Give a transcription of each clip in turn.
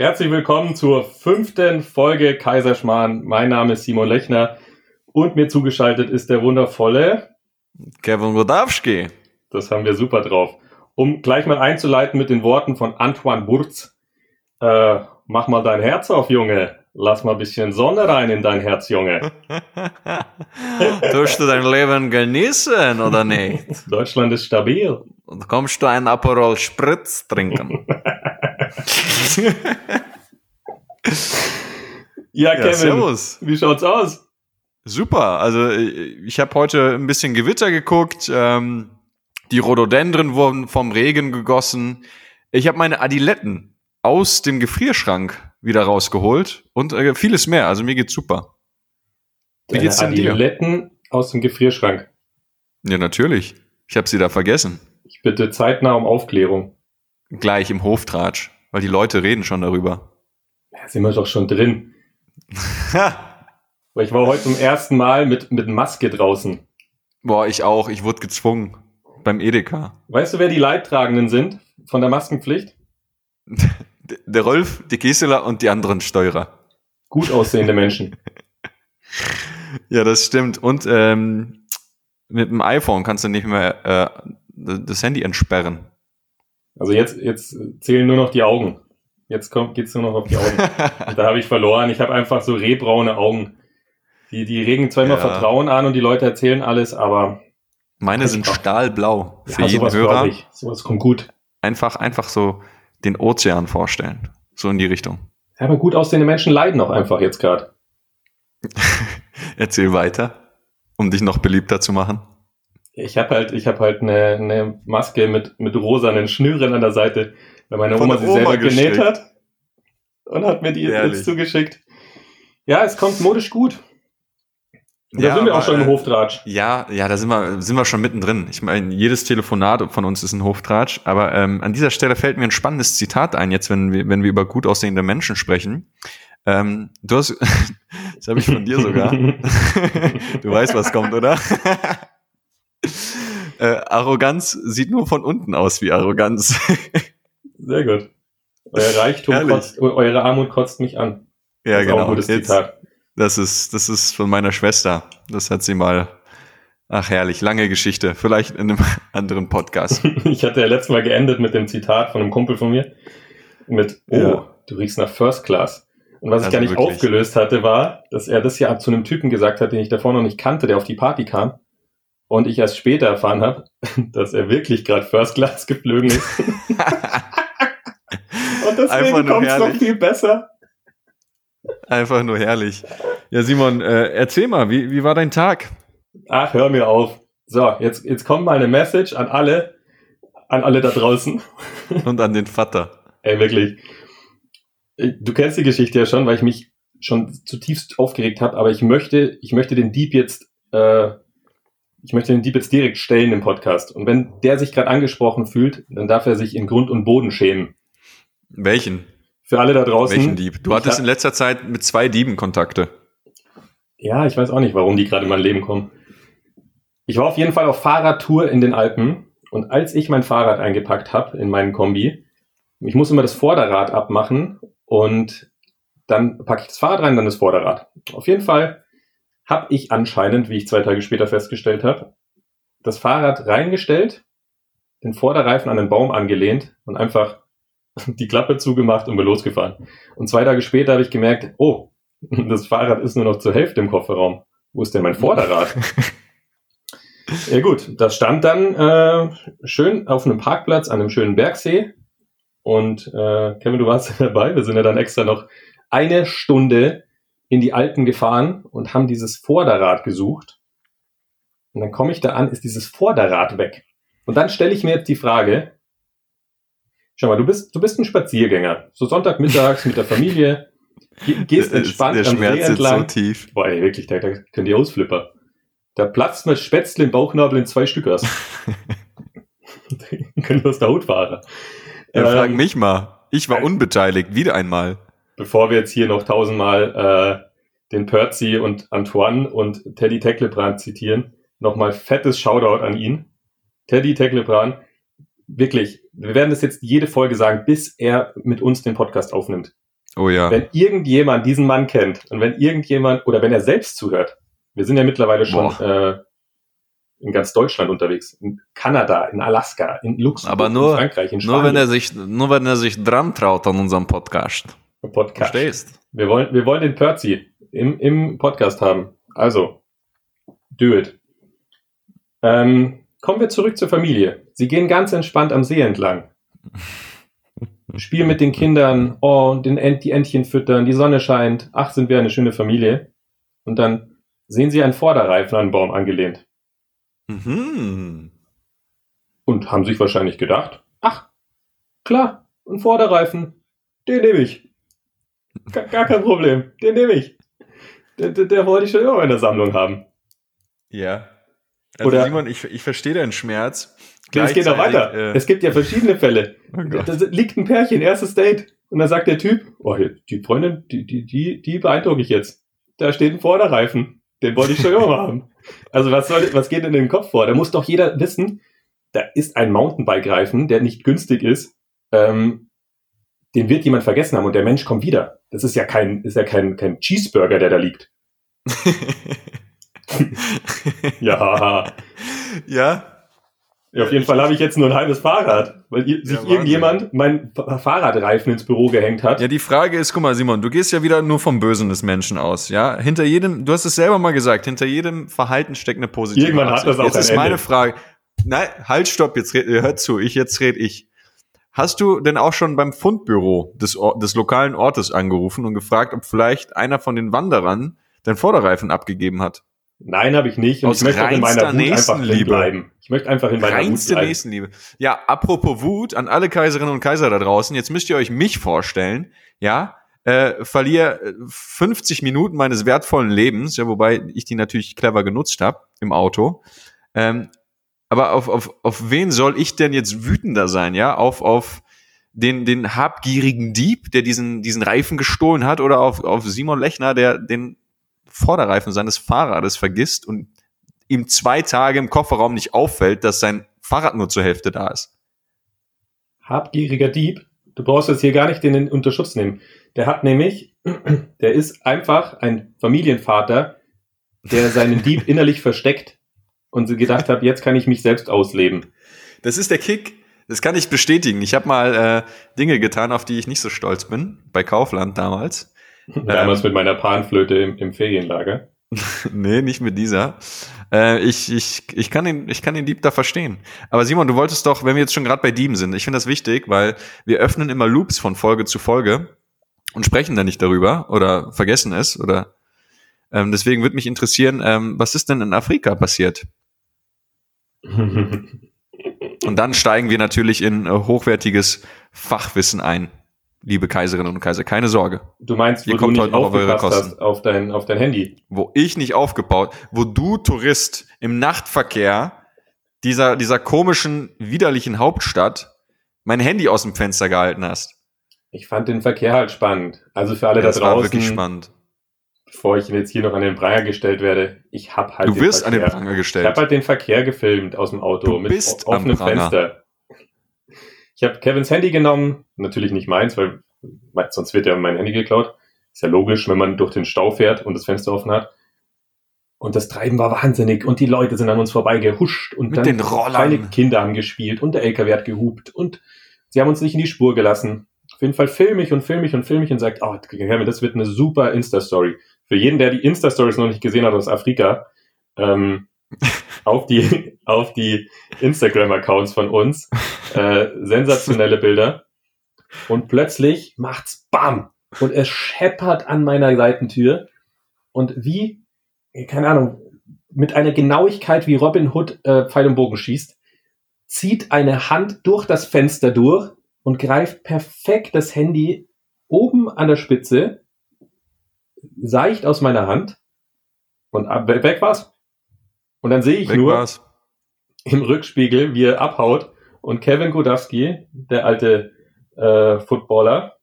Herzlich willkommen zur fünften Folge Kaiserschmarrn. Mein Name ist Simon Lechner und mir zugeschaltet ist der wundervolle Kevin Godowski. Das haben wir super drauf. Um gleich mal einzuleiten mit den Worten von Antoine Burz. Äh, mach mal dein Herz auf, Junge. Lass mal ein bisschen Sonne rein in dein Herz, Junge. Tust du dein Leben genießen oder nicht? Deutschland ist stabil. Und kommst du einen Aperol Spritz trinken? ja, Kevin, ja, servus. wie schaut's aus? Super, also ich habe heute ein bisschen Gewitter geguckt, ähm, die Rhododendren wurden vom Regen gegossen. Ich habe meine Adiletten aus dem Gefrierschrank wieder rausgeholt und äh, vieles mehr. Also mir geht's super. Wie Deine geht's denn dir? Adiletten aus dem Gefrierschrank. Ja, natürlich. Ich habe sie da vergessen. Ich bitte zeitnah um Aufklärung. Gleich im Hoftratsch, weil die Leute reden schon darüber. Ja, sind wir doch schon drin. weil ich war heute zum ersten Mal mit, mit Maske draußen. Boah, ich auch. Ich wurde gezwungen. Beim Edeka. Weißt du, wer die Leidtragenden sind von der Maskenpflicht? der Rolf, die Gisela und die anderen Steuerer. Gut aussehende Menschen. ja, das stimmt. Und ähm, mit dem iPhone kannst du nicht mehr äh, das Handy entsperren. Also jetzt, jetzt zählen nur noch die Augen. Jetzt kommt, geht's nur noch auf die Augen. da habe ich verloren. Ich habe einfach so rehbraune Augen. Die, die regen zwar immer ja. Vertrauen an und die Leute erzählen alles, aber. Meine sind stahlblau. Für ja, jeden Hörer. Ich. Sowas kommt gut. Einfach, einfach so den Ozean vorstellen. So in die Richtung. Ja, aber gut aussehende Menschen leiden auch einfach jetzt gerade. Erzähl weiter, um dich noch beliebter zu machen. Ich habe halt, ich habe halt eine, eine Maske mit mit rosanen Schnüren an der Seite, weil meine Oma sie Oma selber gestrickt. genäht hat und hat mir die jetzt zugeschickt. Ja, es kommt modisch gut. Da ja, sind wir auch schon im äh, Hoftratsch. Ja, ja, da sind wir, sind wir schon mittendrin. Ich meine, jedes Telefonat von uns ist ein Hoftratsch. Aber ähm, an dieser Stelle fällt mir ein spannendes Zitat ein, jetzt, wenn wir, wenn wir über gut aussehende Menschen sprechen. Ähm, du hast, das habe ich von dir sogar. du weißt, was kommt, oder? äh, Arroganz sieht nur von unten aus wie Arroganz. Sehr gut. Euer Reichtum kotzt, eure Armut kotzt mich an. Ja, genau. Auch ein gutes Jetzt, Zitat. Das ist, das ist von meiner Schwester. Das hat sie mal. Ach herrlich, lange Geschichte. Vielleicht in einem anderen Podcast. ich hatte ja letztes Mal geendet mit dem Zitat von einem Kumpel von mir. Mit, oh, ja. du riechst nach First Class. Und was also ich gar nicht wirklich. aufgelöst hatte, war, dass er das ja zu einem Typen gesagt hat, den ich davor noch nicht kannte, der auf die Party kam. Und ich erst später erfahren habe, dass er wirklich gerade First Class geflogen ist. Und deswegen kommt es noch viel besser. Einfach nur herrlich. Ja, Simon, äh, erzähl mal, wie, wie war dein Tag? Ach, hör mir auf. So, jetzt, jetzt kommt mal eine Message an alle, an alle da draußen. Und an den Vater. Ey, wirklich. Du kennst die Geschichte ja schon, weil ich mich schon zutiefst aufgeregt habe, aber ich möchte, ich möchte den Dieb jetzt, äh, ich möchte den Dieb jetzt direkt stellen im Podcast. Und wenn der sich gerade angesprochen fühlt, dann darf er sich in Grund und Boden schämen. Welchen? Für alle da draußen. Welchen Dieb? Du hattest in letzter Zeit mit zwei Dieben Kontakte. Ja, ich weiß auch nicht, warum die gerade in mein Leben kommen. Ich war auf jeden Fall auf Fahrradtour in den Alpen und als ich mein Fahrrad eingepackt habe in meinen Kombi, ich muss immer das Vorderrad abmachen und dann packe ich das Fahrrad rein, dann das Vorderrad. Auf jeden Fall habe ich anscheinend, wie ich zwei Tage später festgestellt habe, das Fahrrad reingestellt, den Vorderreifen an den Baum angelehnt und einfach die Klappe zugemacht und bin losgefahren. Und zwei Tage später habe ich gemerkt, oh, das Fahrrad ist nur noch zur Hälfte im Kofferraum. Wo ist denn mein Vorderrad? ja gut, das stand dann äh, schön auf einem Parkplatz an einem schönen Bergsee. Und äh, Kevin, du warst dabei. Wir sind ja dann extra noch eine Stunde in die Alpen gefahren und haben dieses Vorderrad gesucht. Und dann komme ich da an, ist dieses Vorderrad weg. Und dann stelle ich mir jetzt die Frage, Schau mal, du bist, du bist ein Spaziergänger. So Sonntagmittags mit der Familie. Gehst entspannt der am Schmerz See entlang. so tief. Boah, ey, wirklich, da, da können die ausflippen. Da platzt mir Spätzle im Bauchnabel in zwei Stück aus. können wir aus der Haut fahren. Ja, ähm, frag mich mal. Ich war unbeteiligt, wieder einmal. Bevor wir jetzt hier noch tausendmal äh, den Percy und Antoine und Teddy Tecklebrand zitieren, nochmal fettes Shoutout an ihn. Teddy Tecklebrand, wirklich, wir werden das jetzt jede Folge sagen, bis er mit uns den Podcast aufnimmt. Oh ja. Wenn irgendjemand diesen Mann kennt und wenn irgendjemand oder wenn er selbst zuhört, wir sind ja mittlerweile schon äh, in ganz Deutschland unterwegs, in Kanada, in Alaska, in Luxemburg, Aber nur, in Frankreich, in nur Spanien. wenn er sich, nur wenn er sich dran traut an unserem Podcast. Podcast. Verstehst? Wir wollen, wir wollen den Perzi im, im Podcast haben. Also, do it. Ähm, kommen wir zurück zur Familie. Sie gehen ganz entspannt am See entlang. Spielen mit den Kindern, oh, den Ent, die Entchen füttern, die Sonne scheint. Ach, sind wir eine schöne Familie. Und dann sehen sie einen Vorderreifen an einen Baum angelehnt. Mhm. Und haben sich wahrscheinlich gedacht, ach, klar, ein Vorderreifen, den nehme ich. Gar, gar kein Problem, den nehme ich. Der, der, der wollte ich schon immer in der Sammlung haben. Ja. Also Oder- Simon, ich, ich verstehe deinen Schmerz. Es geht noch weiter. äh, es gibt ja verschiedene Fälle. oh. Da liegt ein Pärchen, erstes Date. Und dann sagt der Typ, oh, die Freundin, die, die, die, die beeindrucke ich jetzt. Da steht ein Vorderreifen. Den wollte ich schon immer haben. Also was soll, was geht in den Kopf vor? Da muss doch jeder wissen, da ist ein Mountainbike-Reifen, der nicht günstig ist. Ähm, den wird jemand vergessen haben und der Mensch kommt wieder. Das ist ja kein, ist ja kein, kein Cheeseburger, der da liegt. Ja. ja. Ja, auf jeden Fall habe ich jetzt nur ein halbes Fahrrad, weil sich Wahnsinn. irgendjemand mein Fa- Fahrradreifen ins Büro gehängt hat. Ja, die Frage ist, guck mal, Simon, du gehst ja wieder nur vom Bösen des Menschen aus, ja? Hinter jedem, du hast es selber mal gesagt, hinter jedem Verhalten steckt eine positive Irgendwann hat das auch Jetzt ist meine Ende. Frage, nein, halt, stopp, jetzt red, hört zu, ich, jetzt red ich. Hast du denn auch schon beim Fundbüro des, Or- des lokalen Ortes angerufen und gefragt, ob vielleicht einer von den Wanderern den Vorderreifen abgegeben hat? Nein, habe ich nicht. Und Aus ich möchte in meiner Wut einfach drin bleiben. Ich möchte einfach in meiner Reinste Wut bleiben. Nächstenliebe. Ja, apropos Wut an alle Kaiserinnen und Kaiser da draußen. Jetzt müsst ihr euch mich vorstellen. Ja, äh, verliere äh, 50 Minuten meines wertvollen Lebens, ja, wobei ich die natürlich clever genutzt habe im Auto. Ähm, aber auf, auf, auf wen soll ich denn jetzt wütender sein? Ja, auf, auf den, den habgierigen Dieb, der diesen, diesen Reifen gestohlen hat, oder auf, auf Simon Lechner, der den Vorderreifen seines Fahrrades vergisst und ihm zwei Tage im Kofferraum nicht auffällt, dass sein Fahrrad nur zur Hälfte da ist. Habgieriger Dieb. Du brauchst jetzt hier gar nicht den in Unterschutz nehmen. Der hat nämlich, der ist einfach ein Familienvater, der seinen Dieb innerlich versteckt und so gedacht hat, jetzt kann ich mich selbst ausleben. Das ist der Kick. Das kann ich bestätigen. Ich habe mal äh, Dinge getan, auf die ich nicht so stolz bin. Bei Kaufland damals. Damals mit meiner Panflöte im, im Ferienlager. nee, nicht mit dieser. Äh, ich, ich, ich, kann den, ich kann den Dieb da verstehen. Aber Simon, du wolltest doch, wenn wir jetzt schon gerade bei Dieben sind, ich finde das wichtig, weil wir öffnen immer Loops von Folge zu Folge und sprechen da nicht darüber oder vergessen es oder ähm, deswegen würde mich interessieren, ähm, was ist denn in Afrika passiert? Und dann steigen wir natürlich in äh, hochwertiges Fachwissen ein, liebe Kaiserinnen und Kaiser. Keine Sorge. Du meinst, wo Ihr du kommt nicht heute noch auf eure aufgepasst Kosten. hast auf dein, auf dein Handy. Wo ich nicht aufgebaut, wo du Tourist im Nachtverkehr dieser, dieser komischen, widerlichen Hauptstadt mein Handy aus dem Fenster gehalten hast. Ich fand den Verkehr halt spannend. Also für alle das da war draußen, wirklich spannend. Bevor ich jetzt hier noch an den Pranger gestellt werde, ich hab halt Du den wirst an den Verkehr. Pranger Ich gestellt. habe halt den Verkehr gefilmt aus dem Auto Du mit bist offenem. Fenster. Ich habe Kevins Handy genommen, natürlich nicht meins, weil sonst wird ja mein Handy geklaut. Ist ja logisch, wenn man durch den Stau fährt und das Fenster offen hat. Und das Treiben war wahnsinnig und die Leute sind an uns vorbei gehuscht und Mit dann den Rollern. kleine Kinder haben gespielt und der LKW hat gehupt und sie haben uns nicht in die Spur gelassen. Auf jeden Fall film ich und film ich und film ich und sagt, oh, das wird eine super Insta-Story. Für jeden, der die Insta-Stories noch nicht gesehen hat aus Afrika, ähm, auf die, auf die Instagram-Accounts von uns, äh, sensationelle Bilder. Und plötzlich macht's BAM! Und es scheppert an meiner Seitentür. Und wie, keine Ahnung, mit einer Genauigkeit, wie Robin Hood äh, Pfeil und Bogen schießt, zieht eine Hand durch das Fenster durch und greift perfekt das Handy oben an der Spitze, seicht aus meiner Hand und ab, weg war's. Und dann sehe ich Weg nur war's. im Rückspiegel, wie er abhaut und Kevin Godowski, der alte äh, Footballer,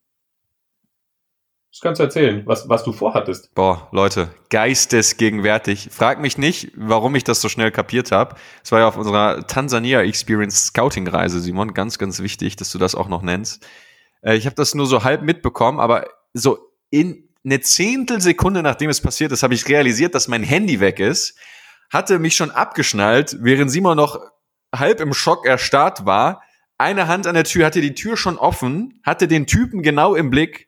das kannst du erzählen, was, was du vorhattest. Boah, Leute, geistesgegenwärtig. Frag mich nicht, warum ich das so schnell kapiert habe. Es war ja auf unserer Tansania Experience Scouting Reise, Simon. Ganz, ganz wichtig, dass du das auch noch nennst. Äh, ich habe das nur so halb mitbekommen, aber so in eine Zehntelsekunde, nachdem es passiert ist, habe ich realisiert, dass mein Handy weg ist, hatte mich schon abgeschnallt, während Simon noch halb im Schock erstarrt war. Eine Hand an der Tür, hatte die Tür schon offen, hatte den Typen genau im Blick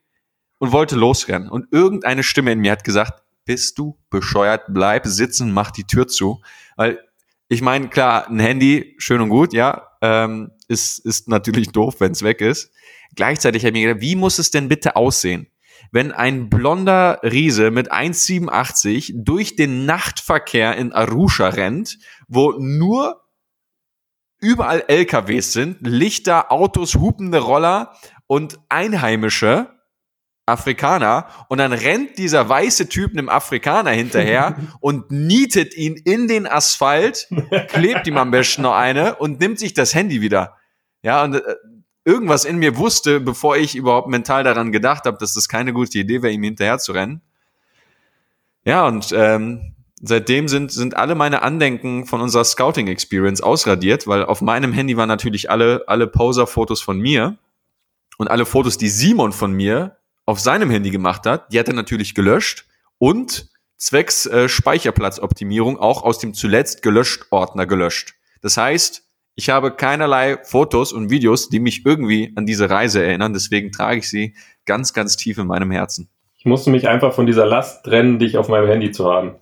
und wollte losrennen. Und irgendeine Stimme in mir hat gesagt, bist du bescheuert, bleib sitzen, mach die Tür zu. Weil ich meine, klar, ein Handy, schön und gut, ja, ähm, ist, ist natürlich doof, wenn es weg ist. Gleichzeitig habe ich mir gedacht, wie muss es denn bitte aussehen, wenn ein blonder Riese mit 1,87 durch den Nachtverkehr in Arusha rennt, wo nur überall LKWs sind, Lichter, Autos, hupende Roller und Einheimische, Afrikaner und dann rennt dieser weiße Typ einem Afrikaner hinterher und nietet ihn in den Asphalt, klebt ihm am besten noch eine und nimmt sich das Handy wieder. Ja, und äh, irgendwas in mir wusste, bevor ich überhaupt mental daran gedacht habe, dass das keine gute Idee wäre, ihm hinterher zu rennen. Ja, und ähm, seitdem sind, sind alle meine Andenken von unserer Scouting-Experience ausradiert, weil auf meinem Handy waren natürlich alle, alle Poser-Fotos von mir und alle Fotos, die Simon von mir auf seinem Handy gemacht hat, die hat er natürlich gelöscht und zwecks äh, Speicherplatzoptimierung auch aus dem zuletzt gelöscht Ordner gelöscht. Das heißt, ich habe keinerlei Fotos und Videos, die mich irgendwie an diese Reise erinnern. Deswegen trage ich sie ganz, ganz tief in meinem Herzen. Ich musste mich einfach von dieser Last trennen, dich auf meinem Handy zu haben.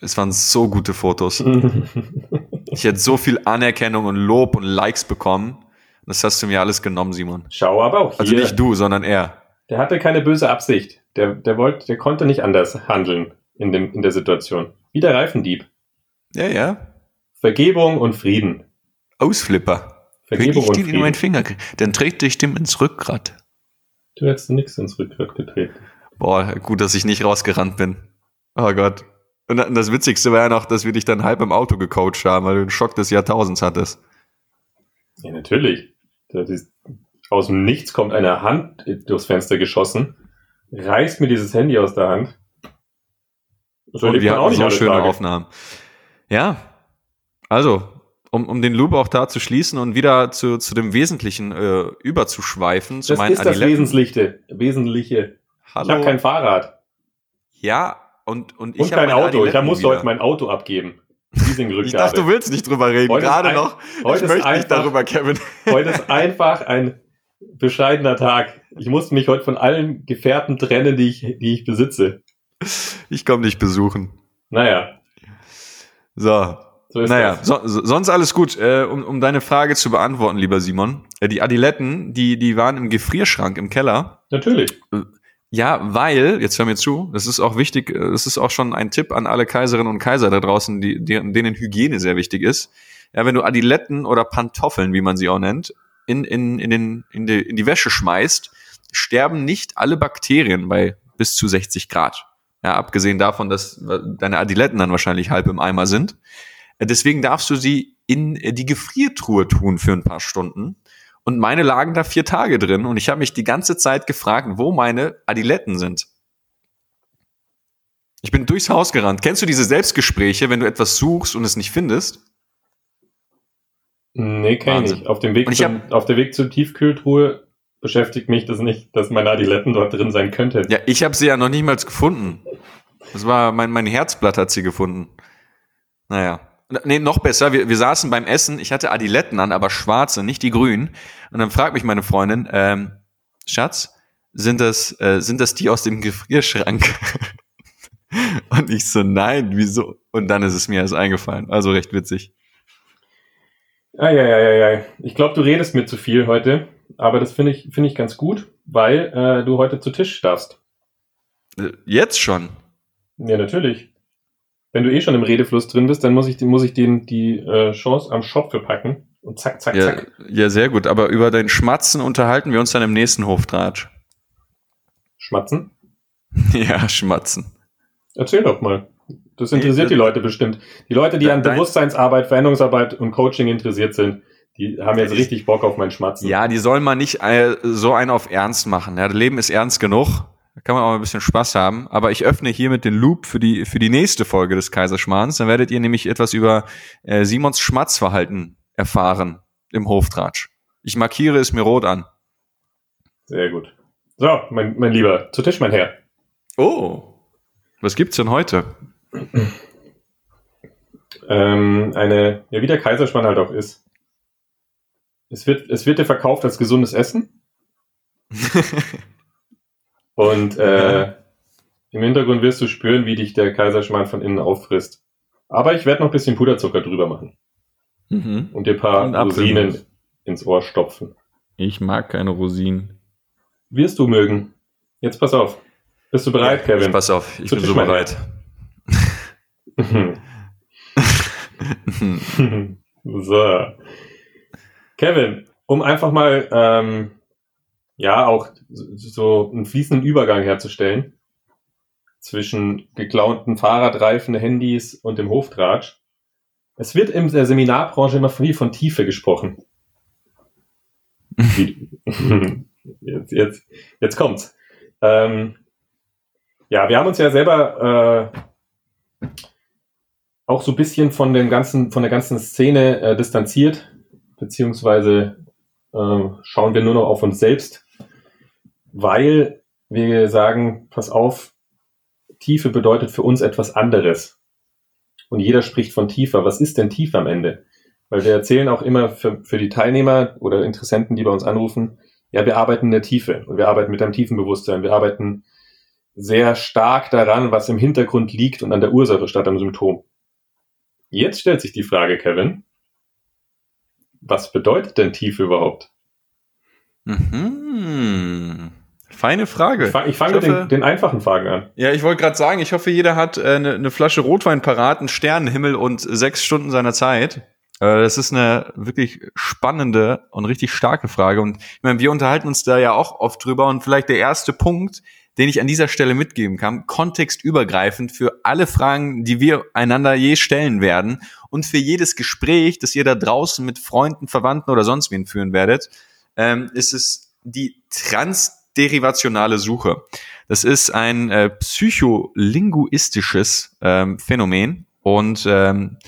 Es waren so gute Fotos. ich hätte so viel Anerkennung und Lob und Likes bekommen. Das hast du mir alles genommen, Simon. Schau aber auch also hier. Also nicht du, sondern er. Der hatte keine böse Absicht. Der, der wollte, der konnte nicht anders handeln in dem, in der Situation. Wie der Reifendieb. Ja, ja. Vergebung und Frieden. Ausflipper. Vergebung Wenn ich den in meinen Finger kriege, dann trete ich dem ins Rückgrat. Du hättest nichts ins Rückgrat getreten. Boah, gut, dass ich nicht rausgerannt bin. Oh Gott. Und das Witzigste war ja noch, dass wir dich dann halb im Auto gecoacht haben, weil du den Schock des Jahrtausends hattest. Ja, natürlich. Ist, aus dem Nichts kommt eine Hand durchs Fenster geschossen, reißt mir dieses Handy aus der Hand. Und wir hatten so schöne Tage. Aufnahmen. Ja, also um, um den Loop auch da zu schließen und wieder zu, zu dem Wesentlichen äh, überzuschweifen. Zu das meinen ist das Wesentliche. Wesentliche. Hallo. Ich habe kein Fahrrad. Ja, und, und ich Und kein Auto. Ich musste wieder. heute mein Auto abgeben. ich dachte, du willst nicht drüber reden. Heute Gerade ein, noch. Heute ich möchte einfach, nicht darüber, Kevin. Heute ist einfach ein bescheidener Tag. Ich musste mich heute von allen Gefährten trennen, die ich, die ich besitze. Ich komme dich besuchen. Naja. So, so naja, so, sonst alles gut. Äh, um, um deine Frage zu beantworten, lieber Simon. Äh, die Adiletten, die, die waren im Gefrierschrank im Keller. Natürlich. Äh, ja, weil, jetzt hör mir zu, das ist auch wichtig, äh, das ist auch schon ein Tipp an alle Kaiserinnen und Kaiser da draußen, die, die, denen Hygiene sehr wichtig ist. Ja, wenn du Adiletten oder Pantoffeln, wie man sie auch nennt, in, in, in, den, in, die, in die Wäsche schmeißt, sterben nicht alle Bakterien bei bis zu 60 Grad. Ja, abgesehen davon, dass deine Adiletten dann wahrscheinlich halb im Eimer sind. Deswegen darfst du sie in die Gefriertruhe tun für ein paar Stunden. Und meine lagen da vier Tage drin und ich habe mich die ganze Zeit gefragt, wo meine Adiletten sind. Ich bin durchs Haus gerannt. Kennst du diese Selbstgespräche, wenn du etwas suchst und es nicht findest? Nee, kenn ich nicht. Auf dem, Weg zum, hab, auf der Weg zur Tiefkühltruhe beschäftigt mich das nicht, dass meine Adiletten dort drin sein könnten. Ja, ich habe sie ja noch nicht mal gefunden. Das war mein, mein Herzblatt hat sie gefunden. Naja. Nee, noch besser, wir, wir saßen beim Essen, ich hatte Adiletten an, aber schwarze, nicht die grünen. Und dann fragt mich meine Freundin, ähm, Schatz, sind das, äh, sind das die aus dem Gefrierschrank? Und ich so, nein, wieso? Und dann ist es mir erst eingefallen. Also recht witzig. Ja, ja, ja, ja. Ich glaube, du redest mir zu viel heute, aber das finde ich, finde ich ganz gut, weil äh, du heute zu Tisch darfst. Äh, jetzt schon? Ja, natürlich wenn du eh schon im Redefluss drin bist, dann muss ich, muss ich den die äh, Chance am Schopfe packen und zack, zack, ja, zack. Ja, sehr gut. Aber über dein Schmatzen unterhalten wir uns dann im nächsten Hoftratsch. Schmatzen? ja, schmatzen. Erzähl doch mal. Das interessiert ich, die Leute bestimmt. Die Leute, die an Bewusstseinsarbeit, Veränderungsarbeit und Coaching interessiert sind, die haben jetzt richtig Bock auf mein Schmatzen. Ja, die sollen mal nicht äh, so einen auf Ernst machen. Ja, das Leben ist ernst genug. Da kann man auch ein bisschen Spaß haben. Aber ich öffne hiermit den Loop für die, für die nächste Folge des Kaiserschmarrns. Dann werdet ihr nämlich etwas über äh, Simons Schmatzverhalten erfahren im Hoftratsch. Ich markiere es mir rot an. Sehr gut. So, mein, mein Lieber, zu Tisch, mein Herr. Oh, was gibt's denn heute? Ähm, eine, ja, wie der Kaiserschmarrn halt auch ist. Es wird, es wird dir verkauft als gesundes Essen. Und äh, im Hintergrund wirst du spüren, wie dich der Kaiserschmarrn von innen auffrisst. Aber ich werde noch ein bisschen Puderzucker drüber machen. Mhm. Und dir ein paar Apfelmus. Rosinen ins Ohr stopfen. Ich mag keine Rosinen. Wirst du mögen. Jetzt pass auf. Bist du bereit, Kevin? Pass auf, ich Zu bin so bereit. so. Kevin, um einfach mal ähm, ja auch so einen fließenden Übergang herzustellen zwischen geklauten Fahrradreifen, Handys und dem Hoftratsch. Es wird in der Seminarbranche immer viel von Tiefe gesprochen. Jetzt, jetzt, jetzt kommt's. Ähm, ja, wir haben uns ja selber äh, auch so ein bisschen von dem ganzen, von der ganzen Szene äh, distanziert, beziehungsweise äh, schauen wir nur noch auf uns selbst, weil wir sagen, pass auf, Tiefe bedeutet für uns etwas anderes. Und jeder spricht von tiefer. Was ist denn tief am Ende? Weil wir erzählen auch immer für, für die Teilnehmer oder Interessenten, die bei uns anrufen, ja, wir arbeiten in der Tiefe und wir arbeiten mit einem tiefen Bewusstsein. Wir arbeiten sehr stark daran, was im Hintergrund liegt und an der Ursache statt am Symptom. Jetzt stellt sich die Frage, Kevin, was bedeutet denn Tiefe überhaupt? Mhm. Feine Frage. Ich fange fang mit den, den einfachen Fragen an. Ja, ich wollte gerade sagen, ich hoffe, jeder hat äh, eine, eine Flasche Rotwein parat, einen Sternenhimmel und sechs Stunden seiner Zeit. Äh, das ist eine wirklich spannende und richtig starke Frage. Und ich meine, wir unterhalten uns da ja auch oft drüber. Und vielleicht der erste Punkt, den ich an dieser Stelle mitgeben kann, kontextübergreifend für alle Fragen, die wir einander je stellen werden und für jedes Gespräch, das ihr da draußen mit Freunden, Verwandten oder sonst wen führen werdet, ähm, ist es die transderivationale Suche. Das ist ein äh, psycholinguistisches ähm, Phänomen und ähm,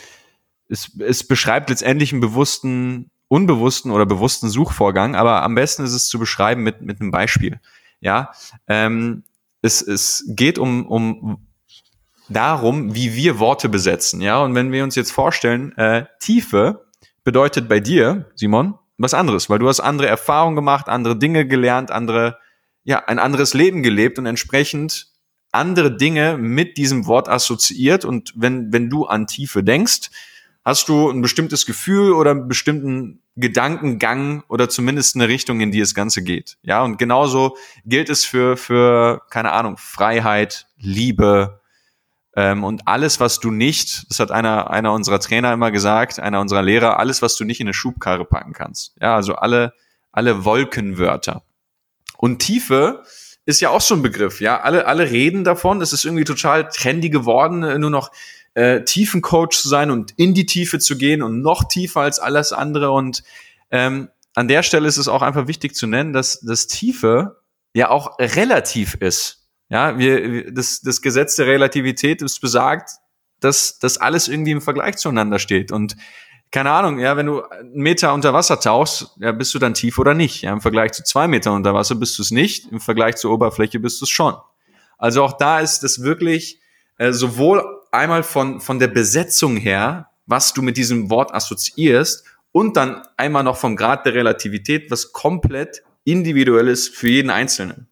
es, es beschreibt letztendlich einen bewussten, unbewussten oder bewussten Suchvorgang, aber am besten ist es zu beschreiben mit, mit einem Beispiel. Ja, ähm, es, es geht um, um darum, wie wir Worte besetzen. Ja, und wenn wir uns jetzt vorstellen, äh, Tiefe bedeutet bei dir, Simon, was anderes, weil du hast andere Erfahrungen gemacht, andere Dinge gelernt, andere, ja, ein anderes Leben gelebt und entsprechend andere Dinge mit diesem Wort assoziiert. Und wenn, wenn du an Tiefe denkst, hast du ein bestimmtes Gefühl oder einen bestimmten Gedankengang oder zumindest eine Richtung, in die das Ganze geht. Ja, und genauso gilt es für, für, keine Ahnung, Freiheit, Liebe, ähm, und alles, was du nicht, das hat einer, einer unserer Trainer immer gesagt, einer unserer Lehrer, alles, was du nicht in eine Schubkarre packen kannst. Ja, also alle, alle Wolkenwörter. Und Tiefe ist ja auch so ein Begriff, ja. Alle, alle reden davon. Es ist irgendwie total trendy geworden, äh, nur noch äh, Tiefencoach zu sein und in die Tiefe zu gehen und noch tiefer als alles andere. Und ähm, an der Stelle ist es auch einfach wichtig zu nennen, dass das Tiefe ja auch relativ ist. Ja, wir, das, das Gesetz der Relativität ist besagt, dass das alles irgendwie im Vergleich zueinander steht. Und keine Ahnung, ja, wenn du einen Meter unter Wasser tauchst, ja, bist du dann tief oder nicht. Ja, im Vergleich zu zwei Metern unter Wasser bist du es nicht, im Vergleich zur Oberfläche bist du es schon. Also auch da ist es wirklich äh, sowohl einmal von, von der Besetzung her, was du mit diesem Wort assoziierst, und dann einmal noch vom Grad der Relativität, was komplett individuell ist für jeden Einzelnen.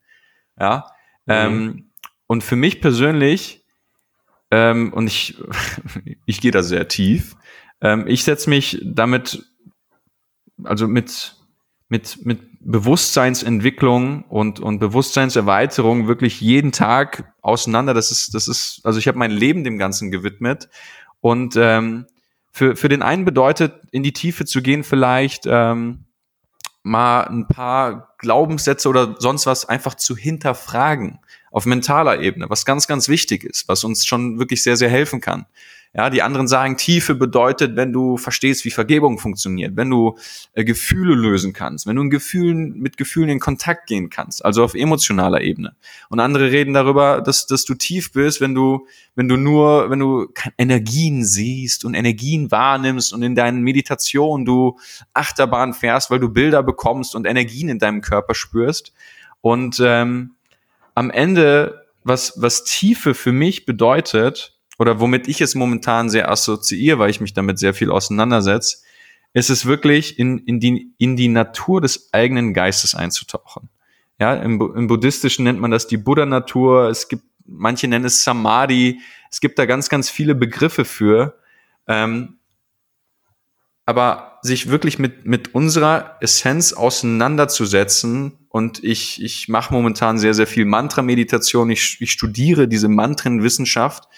Ja. Ähm, und für mich persönlich, ähm, und ich, ich gehe da sehr tief, ähm, ich setze mich damit, also mit, mit, mit Bewusstseinsentwicklung und, und Bewusstseinserweiterung wirklich jeden Tag auseinander. Das ist, das ist, also ich habe mein Leben dem Ganzen gewidmet. Und ähm, für, für den einen bedeutet, in die Tiefe zu gehen, vielleicht ähm, mal ein paar Glaubenssätze oder sonst was einfach zu hinterfragen auf mentaler Ebene, was ganz, ganz wichtig ist, was uns schon wirklich sehr, sehr helfen kann. Ja, die anderen sagen, Tiefe bedeutet, wenn du verstehst, wie Vergebung funktioniert, wenn du äh, Gefühle lösen kannst, wenn du in Gefühlen, mit Gefühlen in Kontakt gehen kannst, also auf emotionaler Ebene. Und andere reden darüber, dass, dass du tief bist, wenn du, wenn du nur, wenn du Energien siehst und Energien wahrnimmst und in deinen Meditationen du Achterbahn fährst, weil du Bilder bekommst und Energien in deinem Körper spürst. Und ähm, am Ende, was, was Tiefe für mich bedeutet, oder womit ich es momentan sehr assoziiere, weil ich mich damit sehr viel auseinandersetze, ist es wirklich in, in, die, in die Natur des eigenen Geistes einzutauchen. Ja, im, im Buddhistischen nennt man das die Buddha-Natur. Es gibt, manche nennen es Samadhi. Es gibt da ganz, ganz viele Begriffe für. Ähm, aber sich wirklich mit, mit unserer Essenz auseinanderzusetzen und ich, ich mache momentan sehr, sehr viel Mantra-Meditation. Ich, ich studiere diese Mantrenwissenschaft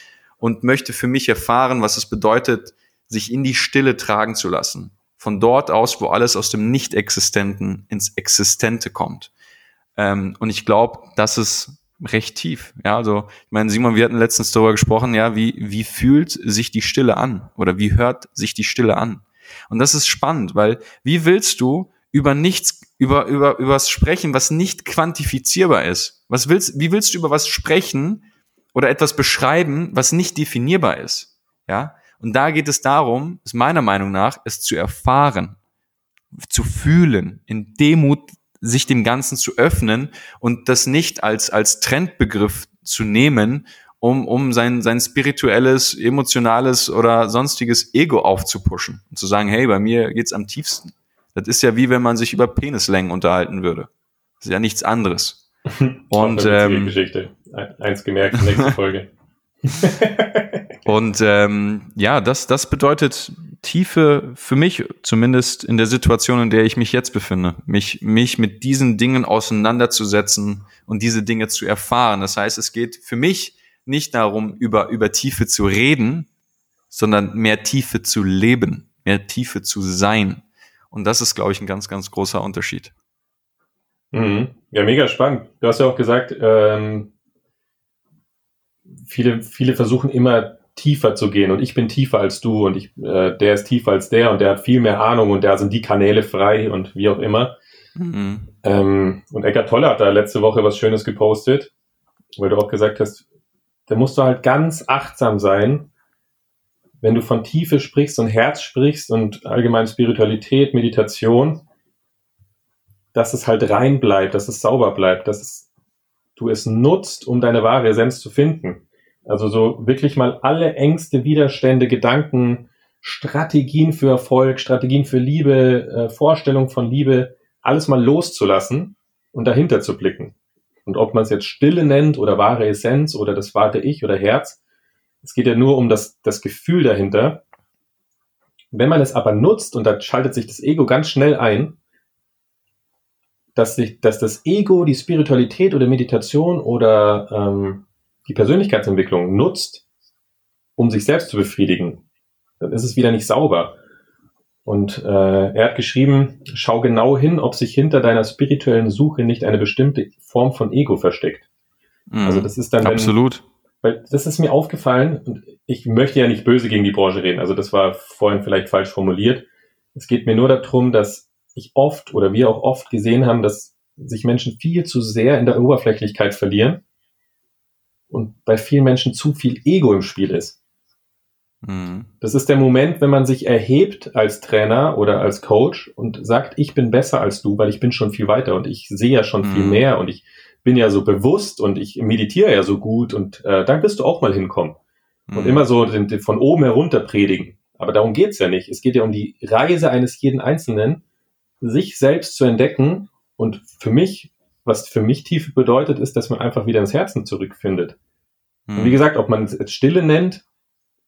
und möchte für mich erfahren, was es bedeutet, sich in die Stille tragen zu lassen. Von dort aus, wo alles aus dem Nicht-Existenten ins Existente kommt. Ähm, und ich glaube, das ist recht tief. Ja, also, ich meine, Simon, wir hatten letztens darüber gesprochen, ja, wie, wie fühlt sich die Stille an? Oder wie hört sich die Stille an? Und das ist spannend, weil wie willst du über nichts, über, über, über was sprechen, was nicht quantifizierbar ist? Was willst, wie willst du über was sprechen oder etwas beschreiben, was nicht definierbar ist? Ja? Und da geht es darum, ist meiner Meinung nach, es zu erfahren, zu fühlen, in Demut sich dem Ganzen zu öffnen und das nicht als, als Trendbegriff zu nehmen, um, um sein, sein spirituelles, emotionales oder sonstiges Ego aufzupuschen und zu sagen, hey, bei mir geht's am tiefsten. Das ist ja wie wenn man sich über Penislängen unterhalten würde. Das ist ja nichts anderes. Und ähm, Geschichte. Eins gemerkt, nächste Folge. und ähm, ja, das, das bedeutet Tiefe für mich, zumindest in der Situation, in der ich mich jetzt befinde, mich, mich mit diesen Dingen auseinanderzusetzen und diese Dinge zu erfahren. Das heißt, es geht für mich nicht darum, über, über Tiefe zu reden, sondern mehr Tiefe zu leben, mehr Tiefe zu sein. Und das ist, glaube ich, ein ganz, ganz großer Unterschied. Mhm. Ja, mega spannend. Du hast ja auch gesagt, ähm, viele, viele versuchen immer tiefer zu gehen und ich bin tiefer als du und ich, äh, der ist tiefer als der und der hat viel mehr Ahnung und da sind die Kanäle frei und wie auch immer. Mhm. Ähm, und Eckart Tolle hat da letzte Woche was Schönes gepostet, weil du auch gesagt hast, da musst du halt ganz achtsam sein, wenn du von Tiefe sprichst und Herz sprichst und allgemein Spiritualität, Meditation, dass es halt rein bleibt, dass es sauber bleibt, dass es, du es nutzt, um deine wahre Essenz zu finden. Also so wirklich mal alle Ängste, Widerstände, Gedanken, Strategien für Erfolg, Strategien für Liebe, äh, Vorstellung von Liebe, alles mal loszulassen und dahinter zu blicken. Und ob man es jetzt Stille nennt oder wahre Essenz oder das wahre Ich oder Herz, es geht ja nur um das, das Gefühl dahinter. Wenn man es aber nutzt, und da schaltet sich das Ego ganz schnell ein, dass, sich, dass das Ego die Spiritualität oder Meditation oder ähm, die Persönlichkeitsentwicklung nutzt, um sich selbst zu befriedigen, dann ist es wieder nicht sauber. Und äh, er hat geschrieben, schau genau hin, ob sich hinter deiner spirituellen Suche nicht eine bestimmte Form von Ego versteckt. Mhm, also das ist dann wenn, absolut. Weil das ist mir aufgefallen und ich möchte ja nicht böse gegen die Branche reden. Also das war vorhin vielleicht falsch formuliert. Es geht mir nur darum, dass ich oft oder wir auch oft gesehen haben, dass sich Menschen viel zu sehr in der Oberflächlichkeit verlieren und bei vielen Menschen zu viel Ego im Spiel ist. Mhm. Das ist der Moment, wenn man sich erhebt als Trainer oder als Coach und sagt, ich bin besser als du, weil ich bin schon viel weiter und ich sehe ja schon mhm. viel mehr und ich bin ja so bewusst und ich meditiere ja so gut und äh, dann wirst du auch mal hinkommen. Mhm. Und immer so den, den von oben herunter predigen. Aber darum geht's ja nicht. Es geht ja um die Reise eines jeden Einzelnen, sich selbst zu entdecken. Und für mich, was für mich Tiefe bedeutet, ist, dass man einfach wieder ins Herzen zurückfindet. Und wie gesagt, ob man es jetzt Stille nennt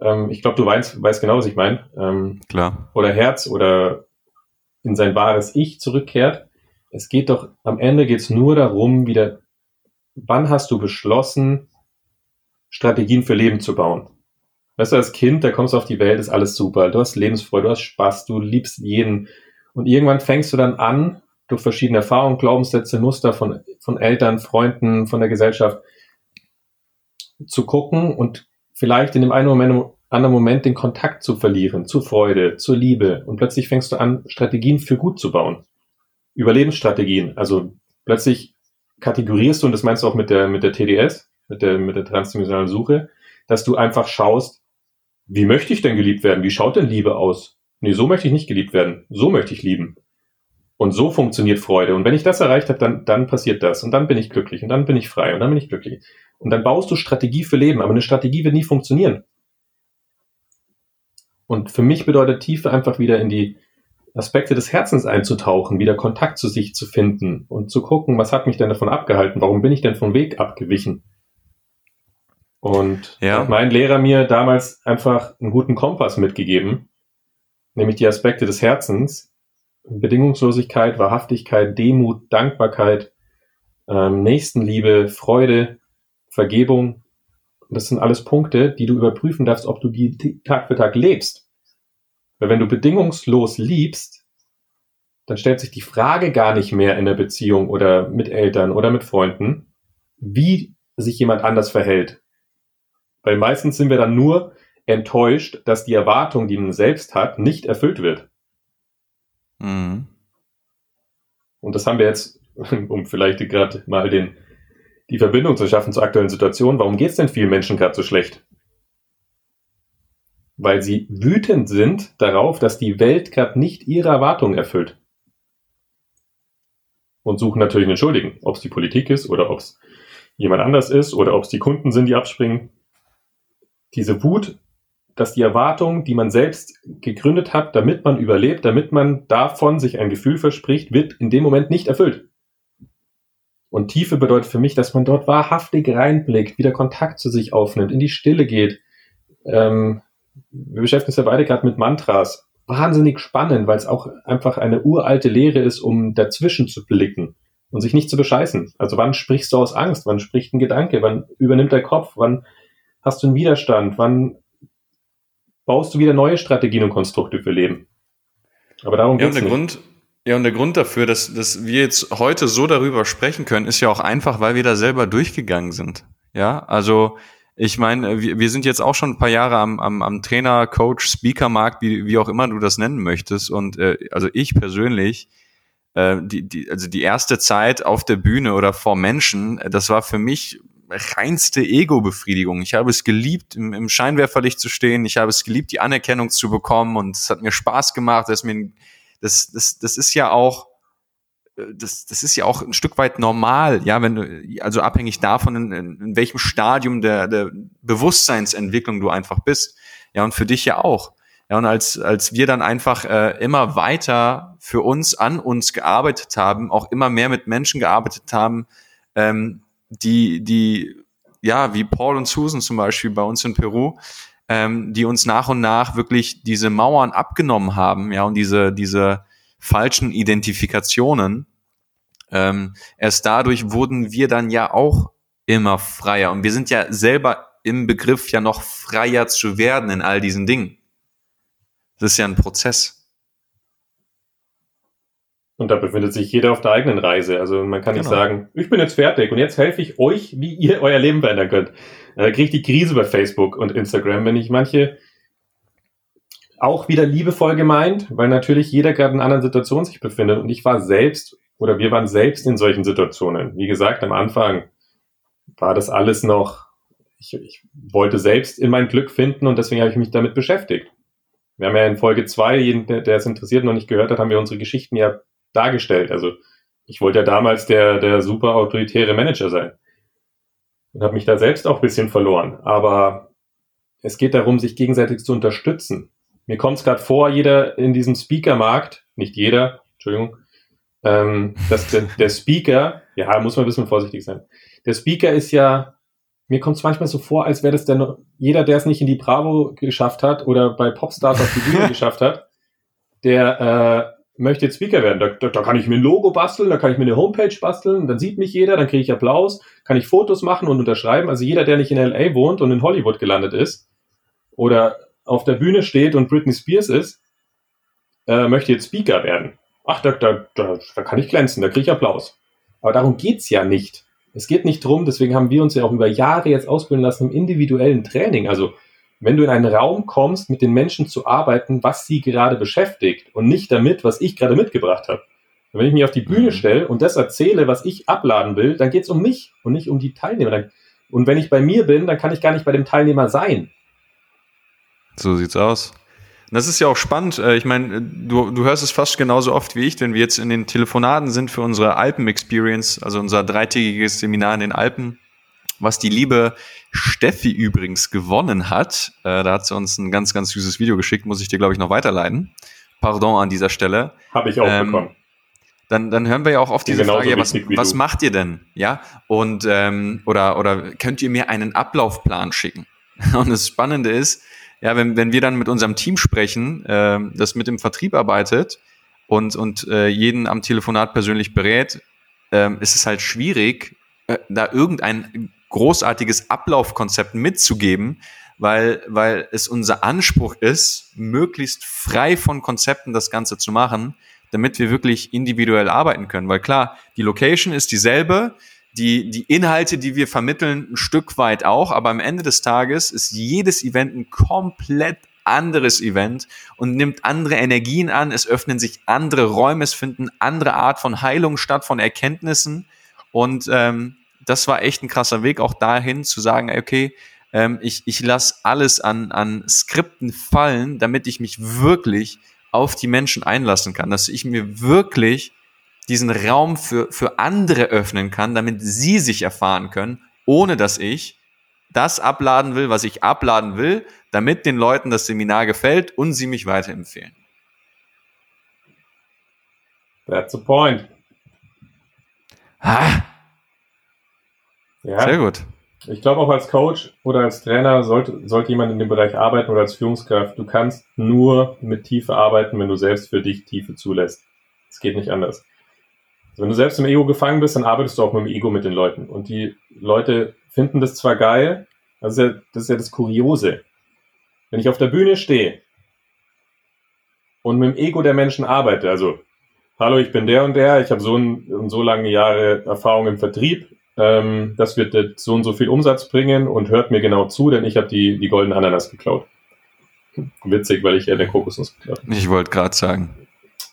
ähm, ich glaube, du weißt, weißt genau, was ich meine. Ähm, Klar. Oder Herz oder in sein wahres Ich zurückkehrt. Es geht doch, am Ende geht es nur darum, wieder, wann hast du beschlossen, Strategien für Leben zu bauen? Weißt du, als Kind, da kommst du auf die Welt, ist alles super. Du hast Lebensfreude, du hast Spaß, du liebst jeden. Und irgendwann fängst du dann an, durch verschiedene Erfahrungen, Glaubenssätze, Muster von, von Eltern, Freunden, von der Gesellschaft zu gucken und vielleicht in dem einen Moment, anderen Moment den Kontakt zu verlieren, zur Freude, zur Liebe. Und plötzlich fängst du an, Strategien für gut zu bauen. Überlebensstrategien. Also plötzlich kategorierst du, und das meinst du auch mit der, mit der TDS, mit der, mit der transdimensionalen Suche, dass du einfach schaust, wie möchte ich denn geliebt werden? Wie schaut denn Liebe aus? Nee, so möchte ich nicht geliebt werden. So möchte ich lieben. Und so funktioniert Freude. Und wenn ich das erreicht habe, dann, dann passiert das. Und dann bin ich glücklich. Und dann bin ich frei. Und dann bin ich glücklich. Und dann baust du Strategie für Leben. Aber eine Strategie wird nie funktionieren. Und für mich bedeutet Tiefe einfach wieder in die Aspekte des Herzens einzutauchen, wieder Kontakt zu sich zu finden und zu gucken, was hat mich denn davon abgehalten? Warum bin ich denn vom Weg abgewichen? Und ja. hat mein Lehrer mir damals einfach einen guten Kompass mitgegeben, nämlich die Aspekte des Herzens, Bedingungslosigkeit, Wahrhaftigkeit, Demut, Dankbarkeit, ähm, Nächstenliebe, Freude, Vergebung. Das sind alles Punkte, die du überprüfen darfst, ob du die Tag für Tag lebst. Weil wenn du bedingungslos liebst, dann stellt sich die Frage gar nicht mehr in der Beziehung oder mit Eltern oder mit Freunden, wie sich jemand anders verhält. Weil meistens sind wir dann nur enttäuscht, dass die Erwartung, die man selbst hat, nicht erfüllt wird. Mhm. Und das haben wir jetzt, um vielleicht gerade mal den, die Verbindung zu schaffen zur aktuellen Situation. Warum geht es denn vielen Menschen gerade so schlecht? weil sie wütend sind darauf, dass die Welt gerade nicht ihre Erwartungen erfüllt. Und suchen natürlich einen Schuldigen, ob es die Politik ist oder ob es jemand anders ist oder ob es die Kunden sind, die abspringen. Diese Wut, dass die Erwartungen, die man selbst gegründet hat, damit man überlebt, damit man davon sich ein Gefühl verspricht, wird in dem Moment nicht erfüllt. Und Tiefe bedeutet für mich, dass man dort wahrhaftig reinblickt, wieder Kontakt zu sich aufnimmt, in die Stille geht, ähm, wir beschäftigen uns ja beide gerade mit Mantras. Wahnsinnig spannend, weil es auch einfach eine uralte Lehre ist, um dazwischen zu blicken und sich nicht zu bescheißen. Also wann sprichst du aus Angst? Wann spricht ein Gedanke? Wann übernimmt der Kopf? Wann hast du einen Widerstand? Wann baust du wieder neue Strategien und Konstrukte für Leben? Aber darum ja, geht es. Grund, ja, und der Grund dafür, dass, dass wir jetzt heute so darüber sprechen können, ist ja auch einfach, weil wir da selber durchgegangen sind. Ja, also ich meine, wir, wir sind jetzt auch schon ein paar Jahre am, am, am Trainer, Coach, Speaker-Markt, wie, wie auch immer du das nennen möchtest. Und äh, also ich persönlich, äh, die, die, also die erste Zeit auf der Bühne oder vor Menschen, das war für mich reinste Ego-Befriedigung. Ich habe es geliebt, im, im Scheinwerferlicht zu stehen. Ich habe es geliebt, die Anerkennung zu bekommen. Und es hat mir Spaß gemacht. Das, das, das, das ist ja auch das, das ist ja auch ein Stück weit normal, ja, wenn du, also abhängig davon, in, in welchem Stadium der, der Bewusstseinsentwicklung du einfach bist. Ja, und für dich ja auch. Ja, und als, als wir dann einfach äh, immer weiter für uns an uns gearbeitet haben, auch immer mehr mit Menschen gearbeitet haben, ähm, die, die, ja, wie Paul und Susan zum Beispiel bei uns in Peru, ähm, die uns nach und nach wirklich diese Mauern abgenommen haben, ja, und diese, diese, falschen Identifikationen. Ähm, erst dadurch wurden wir dann ja auch immer freier. Und wir sind ja selber im Begriff, ja noch freier zu werden in all diesen Dingen. Das ist ja ein Prozess. Und da befindet sich jeder auf der eigenen Reise. Also man kann genau. nicht sagen, ich bin jetzt fertig und jetzt helfe ich euch, wie ihr euer Leben verändern könnt. Da kriege ich die Krise bei Facebook und Instagram, wenn ich manche auch wieder liebevoll gemeint, weil natürlich jeder gerade in einer anderen Situation sich befindet. Und ich war selbst oder wir waren selbst in solchen Situationen. Wie gesagt, am Anfang war das alles noch, ich, ich wollte selbst in mein Glück finden und deswegen habe ich mich damit beschäftigt. Wir haben ja in Folge zwei, jeden, der, der es interessiert noch nicht gehört hat, haben wir unsere Geschichten ja dargestellt. Also ich wollte ja damals der, der super autoritäre Manager sein und habe mich da selbst auch ein bisschen verloren. Aber es geht darum, sich gegenseitig zu unterstützen mir kommt es gerade vor, jeder in diesem Speaker-Markt, nicht jeder, Entschuldigung, ähm, dass der, der Speaker, ja, muss man ein bisschen vorsichtig sein. Der Speaker ist ja, mir kommt es manchmal so vor, als wäre das der, jeder, der es nicht in die Bravo geschafft hat oder bei Popstars auf die Bühne geschafft hat, der äh, möchte jetzt Speaker werden. Da, da, da kann ich mir ein Logo basteln, da kann ich mir eine Homepage basteln, dann sieht mich jeder, dann kriege ich Applaus, kann ich Fotos machen und unterschreiben. Also jeder, der nicht in LA wohnt und in Hollywood gelandet ist oder auf der Bühne steht und Britney Spears ist, äh, möchte jetzt Speaker werden. Ach, da, da, da, da kann ich glänzen, da kriege ich Applaus. Aber darum geht's ja nicht. Es geht nicht drum, deswegen haben wir uns ja auch über Jahre jetzt ausbilden lassen im individuellen Training. Also wenn du in einen Raum kommst, mit den Menschen zu arbeiten, was sie gerade beschäftigt und nicht damit, was ich gerade mitgebracht habe. Wenn ich mich auf die Bühne mhm. stelle und das erzähle, was ich abladen will, dann geht's um mich und nicht um die Teilnehmer. Und wenn ich bei mir bin, dann kann ich gar nicht bei dem Teilnehmer sein. So sieht's aus. das ist ja auch spannend. Äh, ich meine, du, du hörst es fast genauso oft wie ich, wenn wir jetzt in den Telefonaten sind für unsere Alpen-Experience, also unser dreitägiges Seminar in den Alpen, was die liebe Steffi übrigens gewonnen hat. Äh, da hat sie uns ein ganz, ganz süßes Video geschickt, muss ich dir, glaube ich, noch weiterleiten. Pardon an dieser Stelle. Habe ich auch ähm, bekommen. Dann, dann hören wir ja auch oft diese Frage, ja, was, was macht ihr denn? Ja, und ähm, oder, oder könnt ihr mir einen Ablaufplan schicken? Und das Spannende ist, ja, wenn, wenn wir dann mit unserem Team sprechen, äh, das mit dem Vertrieb arbeitet und, und äh, jeden am Telefonat persönlich berät, äh, ist es halt schwierig, äh, da irgendein großartiges Ablaufkonzept mitzugeben, weil, weil es unser Anspruch ist, möglichst frei von Konzepten das Ganze zu machen, damit wir wirklich individuell arbeiten können. Weil klar, die Location ist dieselbe, die, die Inhalte, die wir vermitteln, ein Stück weit auch, aber am Ende des Tages ist jedes Event ein komplett anderes Event und nimmt andere Energien an, es öffnen sich andere Räume, es finden andere Art von Heilung statt, von Erkenntnissen und ähm, das war echt ein krasser Weg, auch dahin zu sagen, okay, ähm, ich, ich lasse alles an, an Skripten fallen, damit ich mich wirklich auf die Menschen einlassen kann, dass ich mir wirklich diesen Raum für, für andere öffnen kann, damit sie sich erfahren können, ohne dass ich das abladen will, was ich abladen will, damit den Leuten das Seminar gefällt und sie mich weiterempfehlen. That's the point. Ah. Ja. Sehr gut. Ich glaube auch als Coach oder als Trainer sollte, sollte jemand in dem Bereich arbeiten oder als Führungskraft. Du kannst nur mit Tiefe arbeiten, wenn du selbst für dich Tiefe zulässt. Es geht nicht anders. Also wenn du selbst im Ego gefangen bist, dann arbeitest du auch mit dem Ego mit den Leuten. Und die Leute finden das zwar geil, das ist ja das, ist ja das Kuriose. Wenn ich auf der Bühne stehe und mit dem Ego der Menschen arbeite, also hallo, ich bin der und der, ich habe so und so lange Jahre Erfahrung im Vertrieb, ähm, das wird so und so viel Umsatz bringen und hört mir genau zu, denn ich habe die, die goldene Ananas geklaut. Witzig, weil ich eher der Kokosnuss geklaut habe. Ich wollte gerade sagen.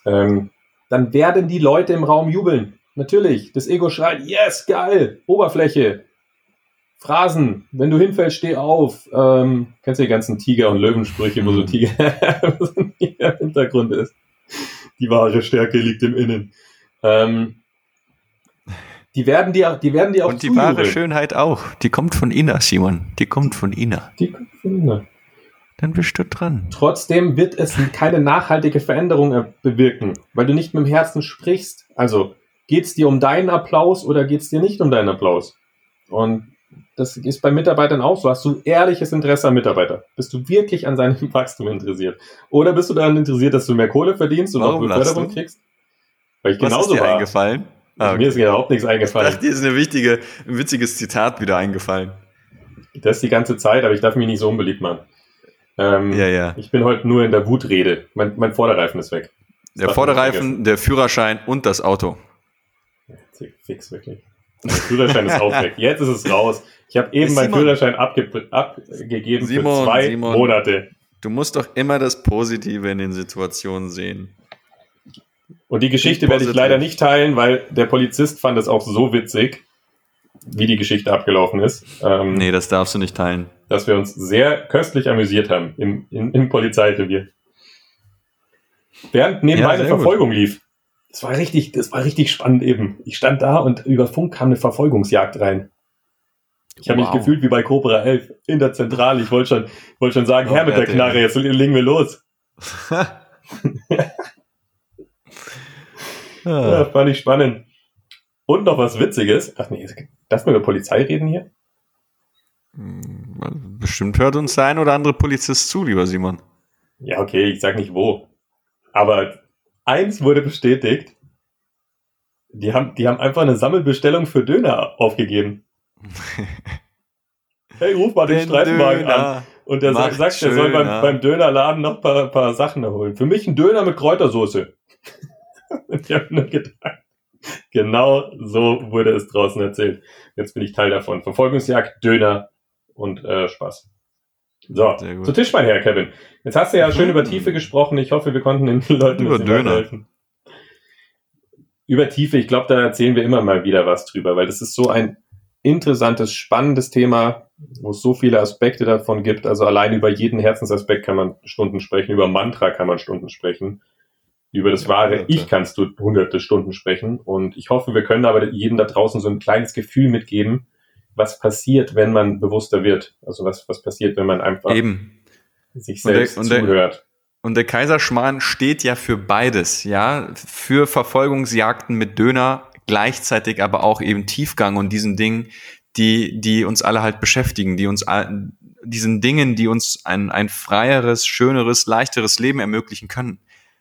Ähm, dann werden die Leute im Raum jubeln. Natürlich. Das Ego schreit, yes, geil, Oberfläche. Phrasen, wenn du hinfällst, steh auf. Ähm, kennst du die ganzen Tiger- und Löwensprüche, wo so mhm. Tiger im Hintergrund ist. Die wahre Stärke liegt im Innen. Ähm, die werden dir, die werden dir auch Und die zujubeln. wahre Schönheit auch. Die kommt von Ina, Simon. Die kommt von Ina. Die kommt von Ina. Dann bist du dran. Trotzdem wird es keine nachhaltige Veränderung bewirken, weil du nicht mit dem Herzen sprichst. Also geht es dir um deinen Applaus oder geht es dir nicht um deinen Applaus? Und das ist bei Mitarbeitern auch so. Hast du ehrliches Interesse am Mitarbeiter? Bist du wirklich an seinem Wachstum interessiert? Oder bist du daran interessiert, dass du mehr Kohle verdienst und Warum auch Beförderung kriegst? Weil ich Was genauso ist dir war. eingefallen? Ah, okay. Mir ist überhaupt nichts eingefallen. Ich dachte, dir ist eine wichtige, ein witziges Zitat wieder eingefallen. Das die ganze Zeit, aber ich darf mich nicht so unbeliebt machen. Ähm, ja, ja. Ich bin heute nur in der Wutrede. Mein, mein Vorderreifen ist weg. Das der Vorderreifen, der Führerschein und das Auto. Fix, wirklich. Der Führerschein ist auch weg. Jetzt ist es raus. Ich habe eben meinen Führerschein abge abgegeben Simon, für zwei Simon, Monate. Du musst doch immer das Positive in den Situationen sehen. Und die Geschichte werde ich leider nicht teilen, weil der Polizist fand es auch so witzig, wie die Geschichte abgelaufen ist. Ähm, nee, das darfst du nicht teilen. Dass wir uns sehr köstlich amüsiert haben im, im, im Polizeirevier. Während nebenbei ja, eine Verfolgung gut. lief. Das war richtig, das war richtig spannend eben. Ich stand da und über Funk kam eine Verfolgungsjagd rein. Ich habe wow. mich gefühlt wie bei Cobra 11 in der Zentrale. Ich wollte schon, wollte schon sagen, oh, Herr mit der Knarre, jetzt legen wir los. ja, fand ich spannend. Und noch was Witziges. Ach nee, Darf man über Polizei reden hier? Hm, bestimmt hört uns der ein oder andere Polizist zu, lieber Simon. Ja, okay, ich sag nicht wo. Aber eins wurde bestätigt. Die haben, die haben einfach eine Sammelbestellung für Döner aufgegeben. hey, ruf mal den, den Streifenwagen an. Und der sagt, sagt der soll beim, beim Dönerladen noch ein paar, paar Sachen erholen. Für mich ein Döner mit Kräutersoße. Ich habe nur gedacht, genau so wurde es draußen erzählt. Jetzt bin ich Teil davon. Verfolgungsjagd, Döner und äh, Spaß. So, zu Tisch, mein Herr Kevin. Jetzt hast du ja schön über Tiefe gesprochen. Ich hoffe, wir konnten den Leuten über Döner helfen. Über Tiefe, ich glaube, da erzählen wir immer mal wieder was drüber, weil das ist so ein interessantes, spannendes Thema. wo es so viele Aspekte davon gibt. Also allein über jeden Herzensaspekt kann man Stunden sprechen, über Mantra kann man Stunden sprechen. Über das wahre Ich kannst du hunderte Stunden sprechen. Und ich hoffe, wir können aber jedem da draußen so ein kleines Gefühl mitgeben, was passiert, wenn man bewusster wird. Also was, was passiert, wenn man einfach Eben. sich selbst und der, und zuhört. Der, und der Kaiserschmarrn steht ja für beides, ja, für Verfolgungsjagden mit Döner, gleichzeitig aber auch eben Tiefgang und diesen Dingen, die, die uns alle halt beschäftigen, die uns, diesen Dingen, die uns ein, ein freieres, schöneres, leichteres Leben ermöglichen können.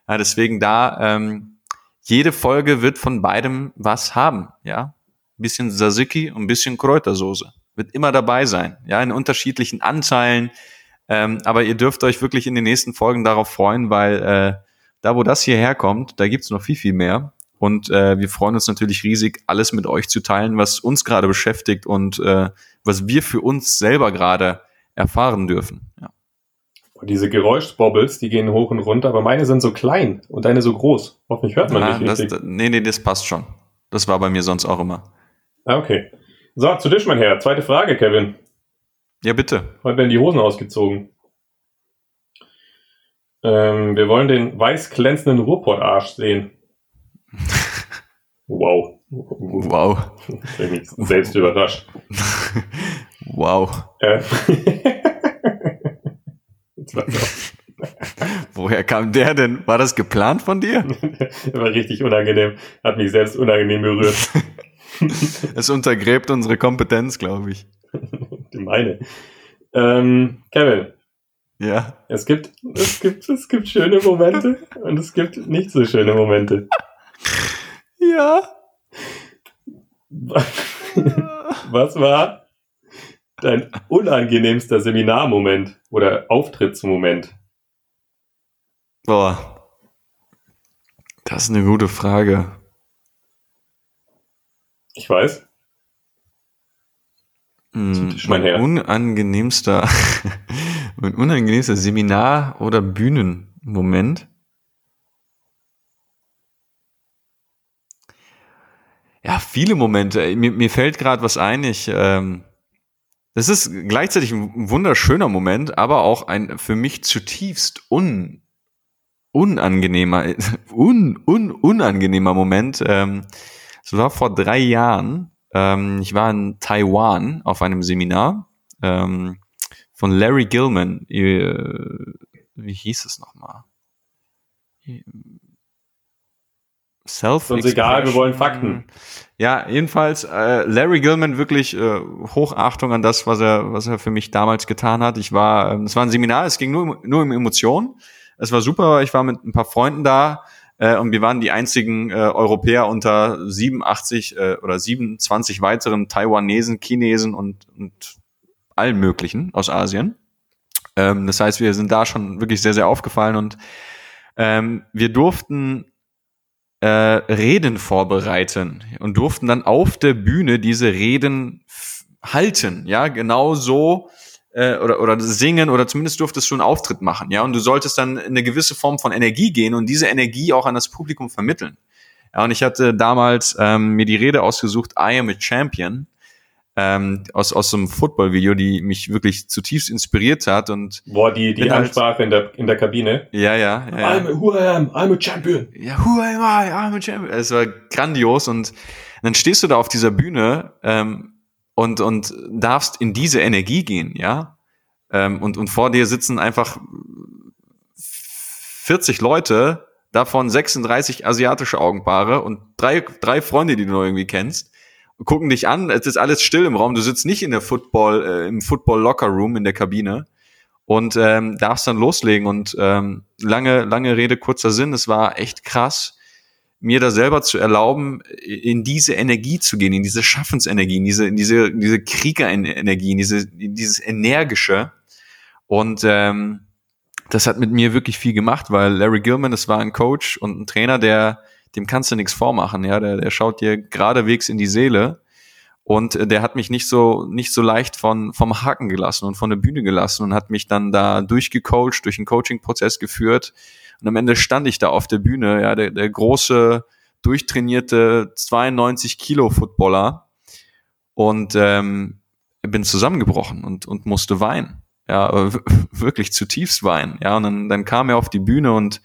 Ja, deswegen da, ähm, jede Folge wird von beidem was haben, ja. Ein bisschen Tzatziki und ein bisschen Kräutersoße. Wird immer dabei sein, ja, in unterschiedlichen Anteilen. Ähm, aber ihr dürft euch wirklich in den nächsten Folgen darauf freuen, weil äh, da, wo das hierher kommt, da gibt's noch viel, viel mehr. Und äh, wir freuen uns natürlich riesig, alles mit euch zu teilen, was uns gerade beschäftigt und äh, was wir für uns selber gerade erfahren dürfen. Ja. Diese Geräuschbobbles, die gehen hoch und runter, aber meine sind so klein und deine so groß. Hoffentlich hört man Na, nicht richtig. Das, nee, nee, das passt schon. Das war bei mir sonst auch immer. Ah, okay. So, zu dich, mein Herr. Zweite Frage, Kevin. Ja, bitte. Heute werden die Hosen ausgezogen. Ähm, wir wollen den weiß glänzenden Ruhrpott-Arsch sehen. Wow. Wow. Ich bin mich selbst überrascht. wow. Äh. Woher kam der denn? War das geplant von dir? war richtig unangenehm. Hat mich selbst unangenehm berührt. es untergräbt unsere Kompetenz, glaube ich. Die meine. Ähm, Kevin. Ja. Es gibt, es gibt, es gibt schöne Momente und es gibt nicht so schöne Momente. Ja. Was war dein unangenehmster Seminarmoment oder Auftrittsmoment? Boah. Das ist eine gute Frage. Ich weiß. Hm, mein unangenehmster, mein unangenehmster Seminar- oder Bühnenmoment. Ja, viele Momente. Mir, mir fällt gerade was ein. Ich, ähm, das ist gleichzeitig ein wunderschöner Moment, aber auch ein für mich zutiefst un, unangenehmer, un, un, unangenehmer Moment. Ähm, es war vor drei Jahren. Ähm, ich war in Taiwan auf einem Seminar ähm, von Larry Gilman. Wie hieß es nochmal? Self Uns egal, wir wollen Fakten. Ja, jedenfalls äh, Larry Gilman wirklich äh, Hochachtung an das, was er, was er für mich damals getan hat. Ich war, ähm, es war ein Seminar, es ging nur nur um Emotionen. Es war super. Ich war mit ein paar Freunden da äh, und wir waren die einzigen äh, Europäer unter 87 äh, oder 27 weiteren Taiwanesen, Chinesen und, und allen möglichen aus Asien. Ähm, das heißt, wir sind da schon wirklich sehr, sehr aufgefallen und ähm, wir durften äh, Reden vorbereiten und durften dann auf der Bühne diese Reden halten, ja, genau so äh, oder oder singen oder zumindest durftest du einen Auftritt machen, ja, und du solltest dann in eine gewisse Form von Energie gehen und diese Energie auch an das Publikum vermitteln. Ja, und ich hatte damals ähm, mir die Rede ausgesucht, I am a Champion ähm, aus, aus so einem Football-Video, die mich wirklich zutiefst inspiriert hat. Und Boah, die, die halt Ansprache halt, in, der, in der Kabine. Ja, ja. ja, I'm, who I am, I'm a champion. Ja, who am I, I'm a champion. Es war grandios und dann stehst du da auf dieser Bühne ähm, und, und darfst in diese Energie gehen, ja. Ähm, und, und vor dir sitzen einfach 40 Leute, davon 36 asiatische Augenpaare und drei, drei Freunde, die du noch irgendwie kennst gucken dich an, es ist alles still im Raum, du sitzt nicht in der Football, äh, im Football Locker Room in der Kabine und ähm, darfst dann loslegen und ähm, lange, lange Rede, kurzer Sinn, es war echt krass, mir da selber zu erlauben, in diese Energie zu gehen, in diese Schaffensenergie, in diese, in diese, in diese Kriegerenergie, in diese, in dieses Energische und ähm, das hat mit mir wirklich viel gemacht, weil Larry Gilman, das war ein Coach und ein Trainer, der dem kannst du nichts vormachen, ja, der, der schaut dir geradewegs in die Seele und äh, der hat mich nicht so nicht so leicht von vom Haken gelassen und von der Bühne gelassen und hat mich dann da durchgecoacht, durch einen Coaching-Prozess geführt und am Ende stand ich da auf der Bühne, ja, der, der große durchtrainierte 92 Kilo Footballer und ähm, bin zusammengebrochen und, und musste weinen. Ja, wirklich zutiefst weinen. Ja, und dann, dann kam er auf die Bühne und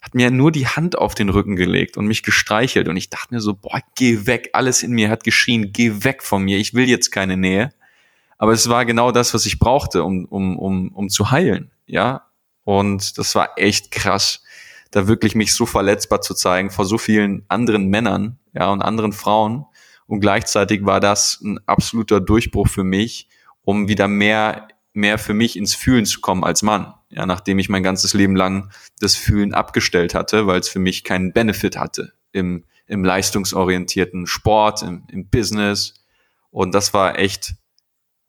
hat mir nur die Hand auf den Rücken gelegt und mich gestreichelt. Und ich dachte mir so, boah, geh weg. Alles in mir hat geschrien, geh weg von mir. Ich will jetzt keine Nähe. Aber es war genau das, was ich brauchte, um, um, um, um zu heilen. Ja. Und das war echt krass, da wirklich mich so verletzbar zu zeigen vor so vielen anderen Männern, ja, und anderen Frauen. Und gleichzeitig war das ein absoluter Durchbruch für mich, um wieder mehr, mehr für mich ins Fühlen zu kommen als Mann ja, nachdem ich mein ganzes Leben lang das Fühlen abgestellt hatte, weil es für mich keinen Benefit hatte im, im leistungsorientierten Sport, im, im Business. Und das war echt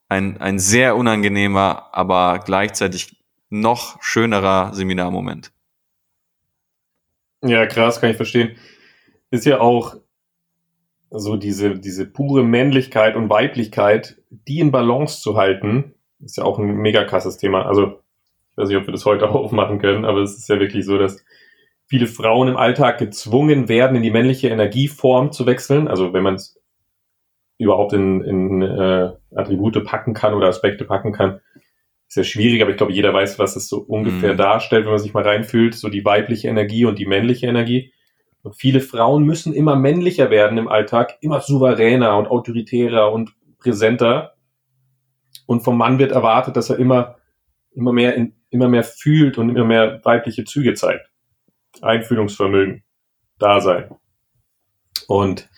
ein, ein sehr unangenehmer, aber gleichzeitig noch schönerer Seminarmoment. Ja, krass, kann ich verstehen. Ist ja auch so diese, diese pure Männlichkeit und Weiblichkeit, die in Balance zu halten, ist ja auch ein mega krasses Thema. Also weiß nicht, ob wir das heute aufmachen können, aber es ist ja wirklich so, dass viele Frauen im Alltag gezwungen werden, in die männliche Energieform zu wechseln. Also wenn man es überhaupt in, in äh, Attribute packen kann oder Aspekte packen kann, ist ja schwierig, aber ich glaube, jeder weiß, was es so ungefähr mhm. darstellt, wenn man sich mal reinfühlt, so die weibliche Energie und die männliche Energie. Und viele Frauen müssen immer männlicher werden im Alltag, immer souveräner und autoritärer und präsenter. Und vom Mann wird erwartet, dass er immer, immer mehr in, immer mehr fühlt und immer mehr weibliche Züge zeigt. Einfühlungsvermögen, Dasein. Und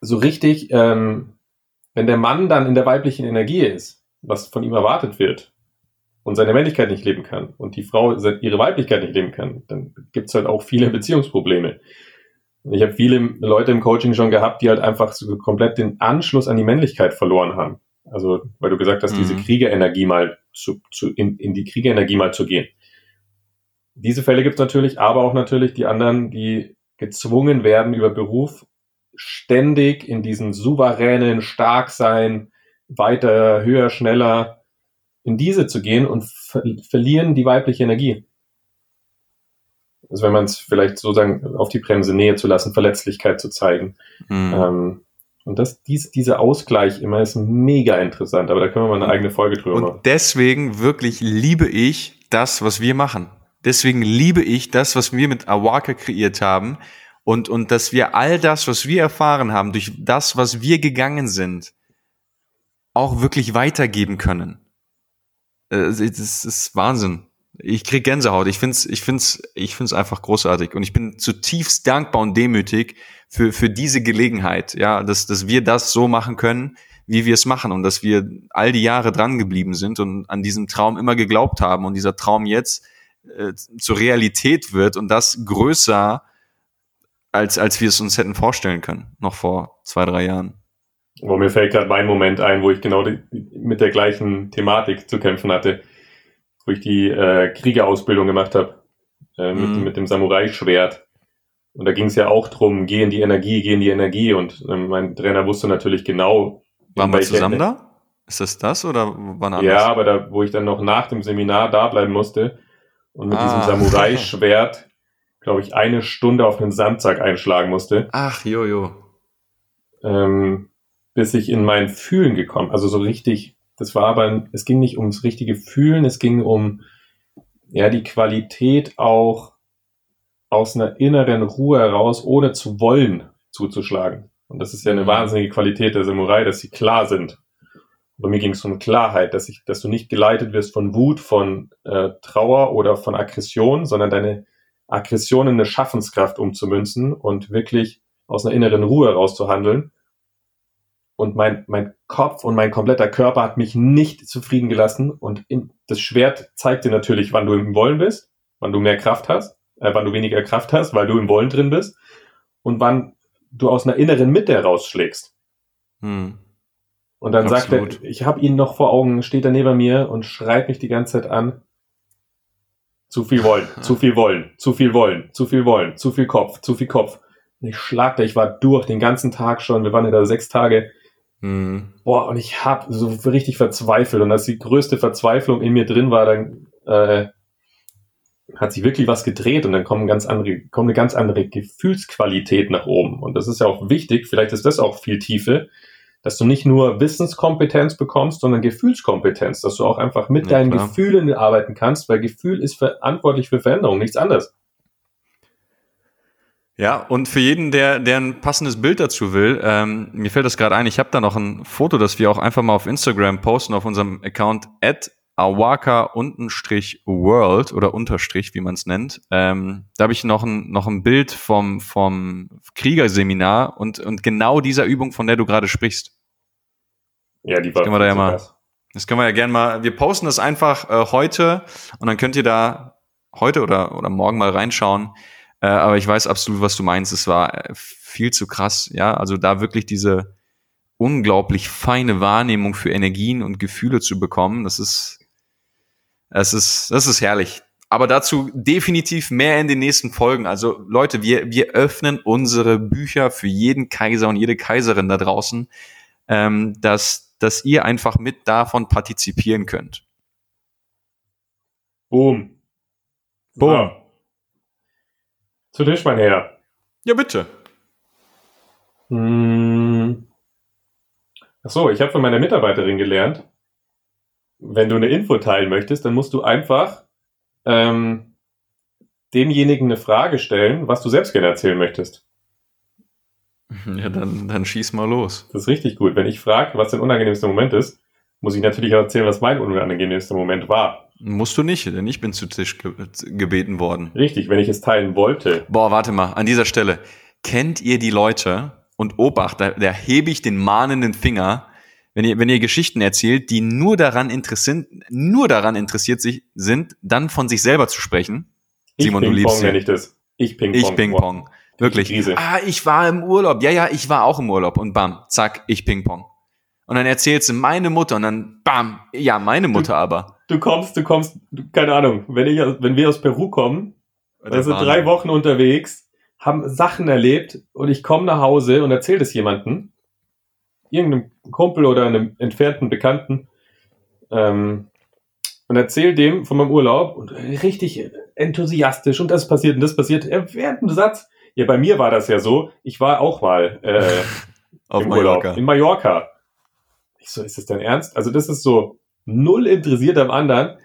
so richtig, ähm, wenn der Mann dann in der weiblichen Energie ist, was von ihm erwartet wird, und seine Männlichkeit nicht leben kann und die Frau ihre Weiblichkeit nicht leben kann, dann gibt es halt auch viele Beziehungsprobleme. Ich habe viele Leute im Coaching schon gehabt, die halt einfach so komplett den Anschluss an die Männlichkeit verloren haben. Also, weil du gesagt hast, mhm. diese Kriegerenergie mal zu, zu in, in die Kriegerenergie mal zu gehen. Diese Fälle gibt es natürlich, aber auch natürlich die anderen, die gezwungen werden, über Beruf ständig in diesen souveränen, stark sein, weiter, höher, schneller, in diese zu gehen und ver verlieren die weibliche Energie. Also wenn man es vielleicht sozusagen auf die Bremse nähe zu lassen, Verletzlichkeit zu zeigen. Mhm. Ähm, und das, dies, dieser Ausgleich immer ist mega interessant, aber da können wir mal eine eigene Folge drüber machen. Und deswegen wirklich liebe ich das, was wir machen. Deswegen liebe ich das, was wir mit Awaka kreiert haben und, und dass wir all das, was wir erfahren haben, durch das, was wir gegangen sind, auch wirklich weitergeben können. Äh, das ist Wahnsinn. Ich krieg Gänsehaut. Ich find's, ich find's, ich find's einfach großartig. Und ich bin zutiefst dankbar und demütig für, für diese Gelegenheit, ja, dass, dass wir das so machen können, wie wir es machen und dass wir all die Jahre dran geblieben sind und an diesen Traum immer geglaubt haben und dieser Traum jetzt äh, zur Realität wird und das größer als, als wir es uns hätten vorstellen können, noch vor zwei, drei Jahren. Wo mir fällt gerade mein Moment ein, wo ich genau die, mit der gleichen Thematik zu kämpfen hatte wo ich die äh, Kriegerausbildung gemacht habe äh, mit, mhm. mit dem Samurai-Schwert. Und da ging es ja auch drum, geh in die Energie, geh in die Energie. Und äh, mein Trainer wusste natürlich genau. Waren wir zusammen da? Ist das das oder wann anders? Ja, aber da, wo ich dann noch nach dem Seminar da bleiben musste und mit ah. diesem Samurai-Schwert, glaube ich, eine Stunde auf einen Sandsack einschlagen musste. Ach, jojo. Ähm, bis ich in mein Fühlen gekommen, also so richtig das war aber, es ging nicht ums richtige Fühlen, es ging um ja die Qualität auch aus einer inneren Ruhe heraus, ohne zu wollen, zuzuschlagen. Und das ist ja eine mhm. wahnsinnige Qualität der Samurai, dass sie klar sind. Bei mir ging es um Klarheit, dass ich, dass du nicht geleitet wirst von Wut, von äh, Trauer oder von Aggression, sondern deine Aggression in eine Schaffenskraft umzumünzen und wirklich aus einer inneren Ruhe heraus zu handeln und mein, mein Kopf und mein kompletter Körper hat mich nicht zufrieden gelassen und in, das Schwert zeigt dir natürlich, wann du im Wollen bist, wann du mehr Kraft hast, äh, wann du weniger Kraft hast, weil du im Wollen drin bist und wann du aus einer inneren Mitte herausschlägst. Hm. Und dann Absolut. sagt er, ich habe ihn noch vor Augen, steht er neben mir und schreit mich die ganze Zeit an. Zu viel wollen, zu viel wollen, zu viel wollen, zu viel wollen, zu viel Kopf, zu viel Kopf. Und ich schlag da, ich war durch den ganzen Tag schon, wir waren ja da sechs Tage Mhm. Boah, und ich hab so richtig verzweifelt. Und als die größte Verzweiflung in mir drin war, dann äh, hat sich wirklich was gedreht und dann kommen ganz andere, kommt eine ganz andere Gefühlsqualität nach oben. Und das ist ja auch wichtig, vielleicht ist das auch viel Tiefe, dass du nicht nur Wissenskompetenz bekommst, sondern Gefühlskompetenz, dass du auch einfach mit Ja, deinen klar. Gefühlen arbeiten kannst, weil Gefühl ist verantwortlich für Veränderung, nichts anderes. Ja, und für jeden, der, der ein passendes Bild dazu will, ähm, mir fällt das gerade ein, ich habe da noch ein Foto, das wir auch einfach mal auf Instagram posten, auf unserem Account at awaka-world oder Unterstrich, wie man es nennt. Ähm, da habe ich noch ein, noch ein Bild vom, vom Kriegerseminar und, und genau dieser Übung, von der du gerade sprichst. Ja, die war können wir da ja mal-. Das können wir ja gerne mal, wir posten das einfach äh, heute und dann könnt ihr da heute oder, oder morgen mal reinschauen. Äh, aber ich weiß absolut, was du meinst. Es war äh, viel zu krass, ja. Also da wirklich diese unglaublich feine Wahrnehmung für Energien und Gefühle zu bekommen, das ist, das ist, das ist herrlich. Aber dazu definitiv mehr in den nächsten Folgen. Also Leute, wir, wir öffnen unsere Bücher für jeden Kaiser und jede Kaiserin da draußen, ähm, dass, dass ihr einfach mit davon partizipieren könnt. Boom. Boom. So. Zu Tisch, mein Herr. Ja, bitte. Hm. Ach so, ich habe von meiner Mitarbeiterin gelernt, wenn du eine Info teilen möchtest, dann musst du einfach ähm, demjenigen eine Frage stellen, was du selbst gerne erzählen möchtest. Ja, dann, dann schieß mal los. Das ist richtig gut. Wenn ich frage, was dein unangenehmster Moment ist, muss ich natürlich auch erzählen, was mein unangenehmster Moment war. Musst du nicht, denn ich bin zu Tisch ge gebeten worden. Richtig, wenn ich es teilen wollte. Boah, warte mal, an dieser Stelle. Kennt ihr die Leute, und Obacht, da, da hebe ich den mahnenden Finger, wenn ihr, wenn ihr Geschichten erzählt, die nur daran interessiert, nur daran interessiert sich, sind, dann von sich selber zu sprechen. Ich Simon, du liebst nenne ich das. Ich Ping-Pong. Ich Ping-Pong. Wirklich. Krise. Ah, ich war im Urlaub. Ja, ja, ich war auch im Urlaub. Und bam, zack, ich Ping-Pong. Und dann erzählst du meine Mutter und dann bam, ja, meine Mutter aber. Du kommst, du kommst, keine Ahnung, wenn, ich, wenn wir aus Peru kommen, wir sind drei Wochen unterwegs, haben Sachen erlebt und ich komme nach Hause und erzähle das jemandem, irgendeinem Kumpel oder einem entfernten Bekannten, ähm, und erzähle dem von meinem Urlaub und richtig enthusiastisch und das passiert und das passiert äh, während dem Satz. Ja, bei mir war das ja so, ich war auch mal äh, Auf im Mallorca. Urlaub in Mallorca. Ich so, ist das dein Ernst? Also das ist so null interessiert am anderen.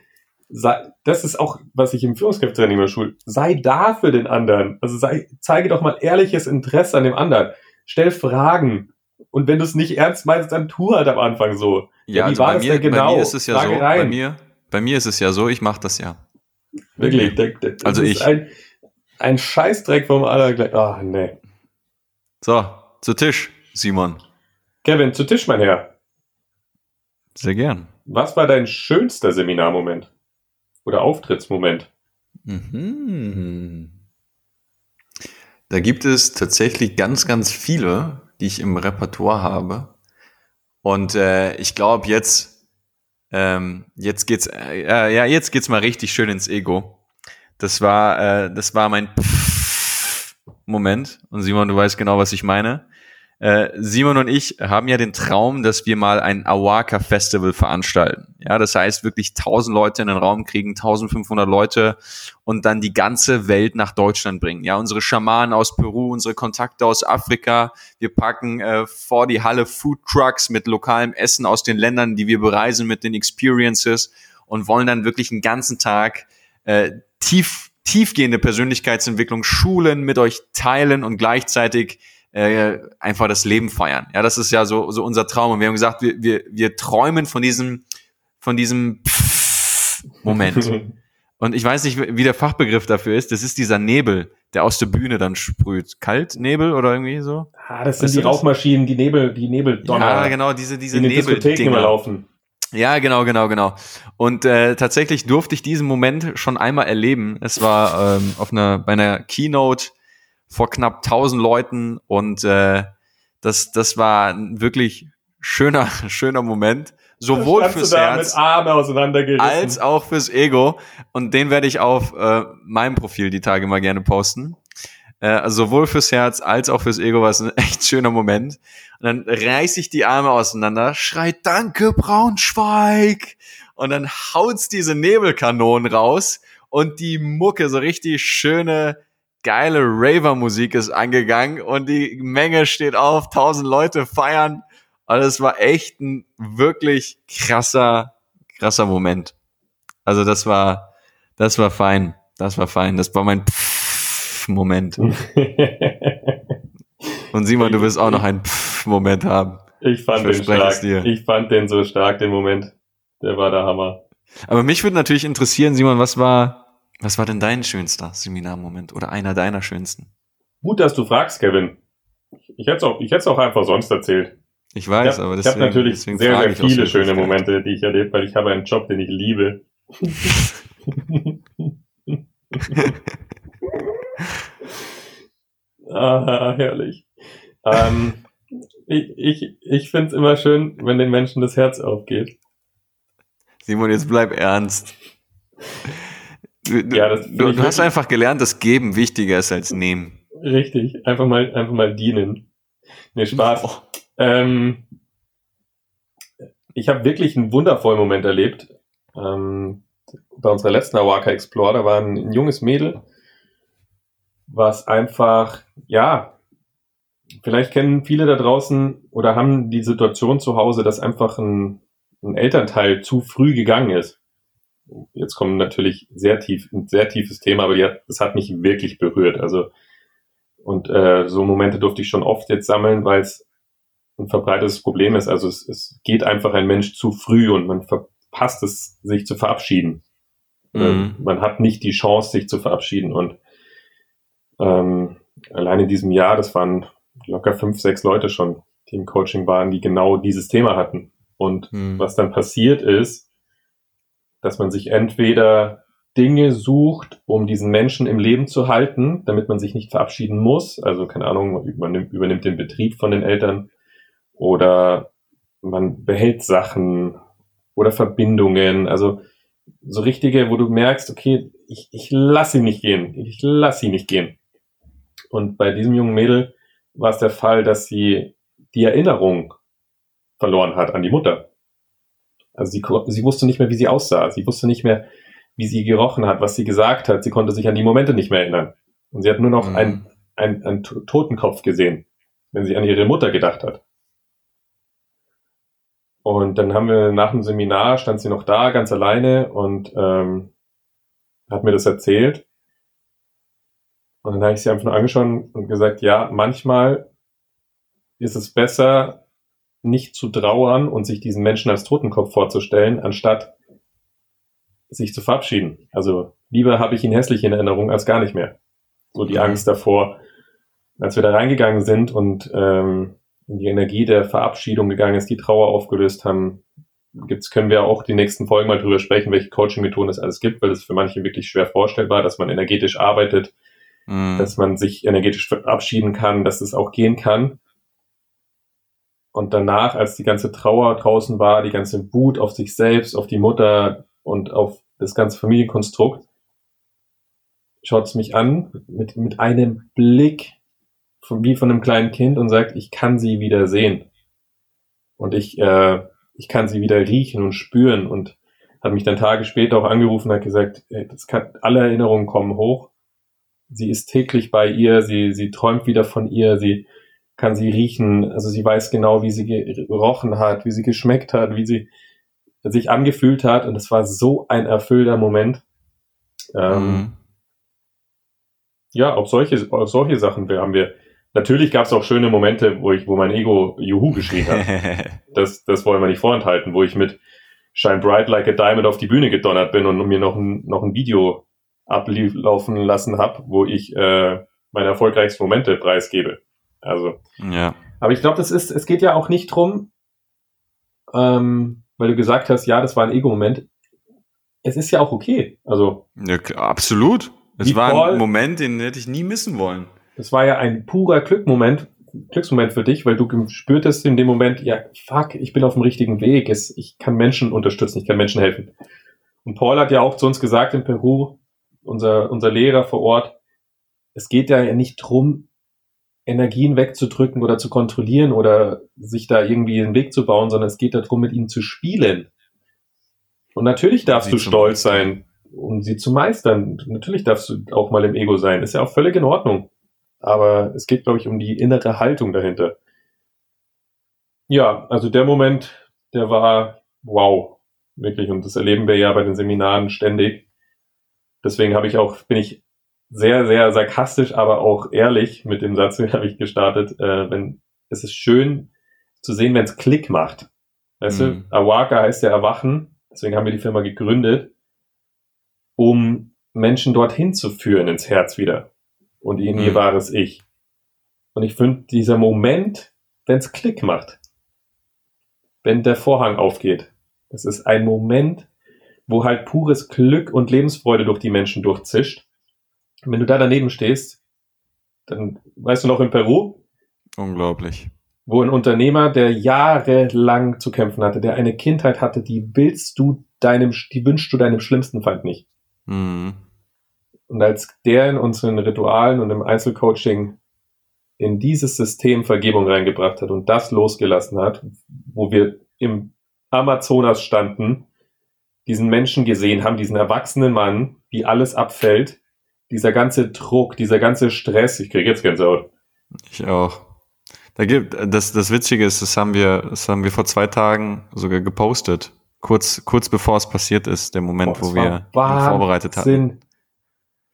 Sei, das ist auch, was ich im Führungskräftetraining immer schul. Sei da für den anderen. Also sei, zeige doch mal ehrliches Interesse an dem anderen. Stell Fragen. Und wenn du es nicht ernst meinst, dann tu halt am Anfang so. Ja, wie also war bei mir, genau? bei mir ist es ja Frage so, bei mir, bei mir ist es ja so, ich mache das ja. Wirklich. Der, der, das Also ist ich. Ein, ein Scheißdreck vom allergleich. Ah, nee. So, zu Tisch, Simon. Kevin, zu Tisch, mein Herr. Sehr gern. Was war dein schönster Seminarmoment? Oder Auftrittsmoment? Mhm. Da gibt es tatsächlich ganz, ganz viele, die ich im Repertoire habe. Und äh, ich glaube jetzt, ähm, jetzt geht's, äh, ja, jetzt geht's mal richtig schön ins Ego. Das war, äh, das war mein Moment. Und Simon, du weißt genau, was ich meine. Äh, Simon und ich haben ja den Traum, dass wir mal ein Awaka Festival veranstalten. Ja, das heißt wirklich 1000 Leute in den Raum kriegen, 1500 Leute und dann die ganze Welt nach Deutschland bringen. Ja, unsere Schamanen aus Peru, unsere Kontakte aus Afrika. Wir packen äh, vor die Halle Food Trucks mit lokalem Essen aus den Ländern, die wir bereisen mit den Experiences und wollen dann wirklich einen ganzen Tag äh, tief, tiefgehende Persönlichkeitsentwicklung schulen, mit euch teilen und gleichzeitig äh, einfach das Leben feiern. Ja, das ist ja so, so unser Traum. Und wir haben gesagt, wir, wir, wir träumen von diesem, von diesem Moment. Und ich weiß nicht, wie der Fachbegriff dafür ist. Das ist dieser Nebel, der aus der Bühne dann sprüht. Kaltnebel oder irgendwie so? Ah, das sind Weißt die? Rauchmaschinen, die Nebel, die Nebeldonner, Ja, genau, diese, die diese in den Diskotheken immer Nebel. laufen. Ja, genau, genau, genau. Und äh, tatsächlich durfte ich diesen Moment schon einmal erleben. Es war ähm, auf einer bei einer Keynote vor knapp 1000 Leuten und äh, das das war ein wirklich schöner schöner Moment, sowohl fürs Herz als auch fürs Ego. Und den werde ich auf äh, meinem Profil die Tage mal gerne posten. Äh, also sowohl fürs Herz als auch fürs Ego war es ein echt schöner Moment. Und dann reiß ich die Arme auseinander, schreit Danke Braunschweig. Und dann haut's diese Nebelkanonen raus und die Mucke, so richtig schöne, geile Raver-Musik ist angegangen und die Menge steht auf, tausend Leute feiern. Also es war echt ein wirklich krasser, krasser Moment. Also das war, das war fein. Das war fein. Das war mein Pff-Moment. Und Simon, du wirst auch noch einen Pff-Moment haben. Ich fand Ich den stark. Ich fand den so stark, den Moment. Der war der Hammer. Aber mich würde natürlich interessieren, Simon, was war, was war denn dein schönster Seminarmoment oder einer deiner schönsten? Gut, dass du fragst, Kevin. Ich hätte es auch, ich hätte es auch einfach sonst erzählt. Ich Ich weiß, habe aber hab deswegen, natürlich deswegen sehr, sehr ich viele schöne. Momente, die ich erlebt, weil ich habe einen Job, den ich liebe. ah, herrlich. Ähm, ich ich, ich finde es immer schön, wenn den Menschen das Herz aufgeht. Simon, jetzt bleib ernst. Du, Ja, das du, du hast einfach gelernt, dass Geben wichtiger ist als Nehmen. Richtig, einfach mal, einfach mal dienen. Nee, Spaß. Ähm, ich habe wirklich einen wundervollen Moment erlebt. Ähm, bei unserer letzten Awaka Explore, da war ein, ein junges Mädel, was einfach, ja, vielleicht kennen viele da draußen oder haben die Situation zu Hause, dass einfach ein, ein Elternteil zu früh gegangen ist. Jetzt kommt natürlich sehr tief, ein sehr tiefes Thema, aber hat, das hat mich wirklich berührt. Also und äh, so Momente durfte ich schon oft jetzt sammeln, weil es ein verbreitetes Problem ist. Also es, es geht einfach ein Mensch zu früh und man verpasst es, sich zu verabschieden. Mhm. Ähm, Man hat nicht die Chance, sich zu verabschieden. Und ähm, allein in diesem Jahr, das waren locker fünf, sechs Leute schon, die im Coaching waren, die genau dieses Thema hatten. Und Hm. was dann passiert ist, dass man sich entweder Dinge sucht, um diesen Menschen im Leben zu halten, damit man sich nicht verabschieden muss. Also keine Ahnung, man nimmt, übernimmt den Betrieb von den Eltern oder man behält Sachen oder Verbindungen. Also so richtige, wo du merkst, okay, ich, ich lass ihn nicht gehen. Ich lass sie nicht gehen. Und bei diesem jungen Mädel war es der Fall, dass sie die Erinnerung verloren hat an die Mutter. Also sie, sie wusste nicht mehr, wie sie aussah. Sie wusste nicht mehr, wie sie gerochen hat, was sie gesagt hat. Sie konnte sich an die Momente nicht mehr erinnern. Und sie hat nur noch Mhm. einen, einen, einen To- Totenkopf gesehen, wenn sie an ihre Mutter gedacht hat. Und dann haben wir nach dem Seminar, stand sie noch da, ganz alleine und ähm, hat mir das erzählt. Und dann habe ich sie einfach nur angeschaut und gesagt, ja, manchmal ist es besser, nicht zu trauern und sich diesen Menschen als Totenkopf vorzustellen, anstatt sich zu verabschieden. Also lieber habe ich ihn hässlich in Erinnerung als gar nicht mehr. So die. Angst davor, als wir da reingegangen sind und ähm, in die Energie der Verabschiedung gegangen ist, die Trauer aufgelöst haben, gibt's, können wir auch die nächsten Folgen mal drüber sprechen, welche Coaching-Methoden es alles gibt, weil es für manche wirklich schwer vorstellbar, dass man energetisch arbeitet, Mhm. dass man sich energetisch verabschieden kann, dass es auch gehen kann. Und danach, als die ganze Trauer draußen war, die ganze Wut auf sich selbst, auf die Mutter und auf das ganze Familienkonstrukt, schaut es mich an mit, mit einem Blick von, wie von einem kleinen Kind und sagt, ich kann sie wieder sehen. Und ich, äh, ich kann sie wieder riechen und spüren und hat mich dann Tage später auch angerufen und hat gesagt, das kann, alle Erinnerungen kommen hoch. Sie ist täglich bei ihr, sie, sie träumt wieder von ihr, sie kann sie riechen, also sie weiß genau, wie sie gerochen hat, wie sie geschmeckt hat, wie sie sich angefühlt hat und es war so ein erfüllter Moment. Ähm, Mhm. ja, auch solche, auch solche Sachen haben wir. Natürlich gab es auch schöne Momente, wo ich, wo mein Ego Juhu geschrien hat. Das, das wollen wir nicht vorenthalten, wo ich mit Shine Bright Like a Diamond auf die Bühne gedonnert bin und mir noch ein, noch ein Video ablaufen lassen habe, wo ich äh, meine erfolgreichsten Momente preisgebe. Also, ja. aber ich glaube, das ist, es geht ja auch nicht drum, ähm, weil du gesagt hast, ja, das war ein Ego-Moment. Es ist ja auch okay. Also, ja, absolut. Es war Paul- ein Moment, den hätte ich nie missen wollen. das war ja ein purer Glückmoment, Glücksmoment für dich, weil du gespürtest in dem Moment, ja, fuck, ich bin auf dem richtigen Weg. Es, ich kann Menschen unterstützen, ich kann Menschen helfen. Und Paul hat ja auch zu uns gesagt in Peru, unser, unser Lehrer vor Ort, es geht ja nicht drum, Energien wegzudrücken oder zu kontrollieren oder sich da irgendwie einen Weg zu bauen, sondern es geht darum, mit ihnen zu spielen. Und natürlich darfst Sie du stolz sein, um sie zu meistern. Natürlich darfst du auch mal im Ego sein. Ist ja auch völlig in Ordnung. Aber es geht, glaube ich, um die innere Haltung dahinter. ja, also der Moment, der war wow, wirklich. Und das erleben wir ja bei den Seminaren ständig. Deswegen habe ich auch, bin ich sehr, sehr sarkastisch, aber auch ehrlich mit dem Satz, den habe ich gestartet. Äh, wenn es ist schön zu sehen, wenn es Klick macht. Weißt mhm. du, Awaka heißt ja Erwachen. Deswegen haben wir die Firma gegründet, um Menschen dorthin zu führen ins Herz wieder und in ihr mhm. wahres Ich. Und ich finde, dieser Moment, wenn es Klick macht, wenn der Vorhang aufgeht, das ist ein Moment, wo halt pures Glück und Lebensfreude durch die Menschen durchzischt. Wenn du da daneben stehst, dann weißt du noch in Peru. Unglaublich. Wo ein Unternehmer, der jahrelang zu kämpfen hatte, der eine Kindheit hatte, die willst du deinem, die wünschst du deinem schlimmsten Feind nicht. Mhm. Und als der in unseren Ritualen und im Einzelcoaching in dieses System Vergebung reingebracht hat und das losgelassen hat, wo wir im Amazonas standen, diesen Menschen gesehen haben, diesen erwachsenen Mann, wie alles abfällt, dieser ganze Druck, dieser ganze Stress, ich kriege jetzt Gänsehaut. Ich auch. Da gibt, das, das Witzige ist, das haben wir, das haben wir vor zwei Tagen sogar gepostet. Kurz, kurz bevor es passiert ist, der Moment, Boah, wo wir vorbereitet hatten.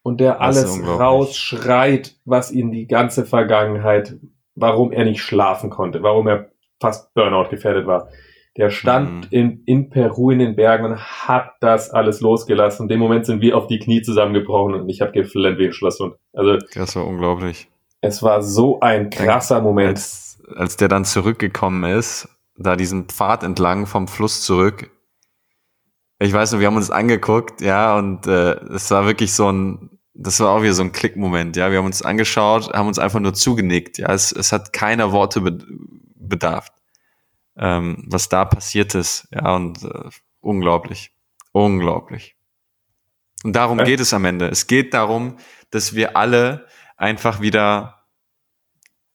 Und der alles rausschreit, was ihn die ganze Vergangenheit, warum er nicht schlafen konnte, warum er fast Burnout gefährdet war. Der stand mhm. in, in Peru in den Bergen und hat das alles losgelassen. In dem Moment sind wir auf die Knie zusammengebrochen und ich habe geflennt wie ein Schlosshund. Also, das war unglaublich. Es war so ein krasser Moment. Als, als der dann zurückgekommen ist, da diesen Pfad entlang vom Fluss zurück. Ich weiß nur, wir haben uns angeguckt, ja, und äh, es war wirklich so ein, das war auch wieder so ein Klickmoment, ja. Wir haben uns angeschaut, haben uns einfach nur zugenickt, ja. Es, es hat keiner Worte bedarf ähm, was da passiert ist. Ja, und äh, unglaublich. Unglaublich. Und darum ja. geht es am Ende. Es geht darum, dass wir alle einfach wieder,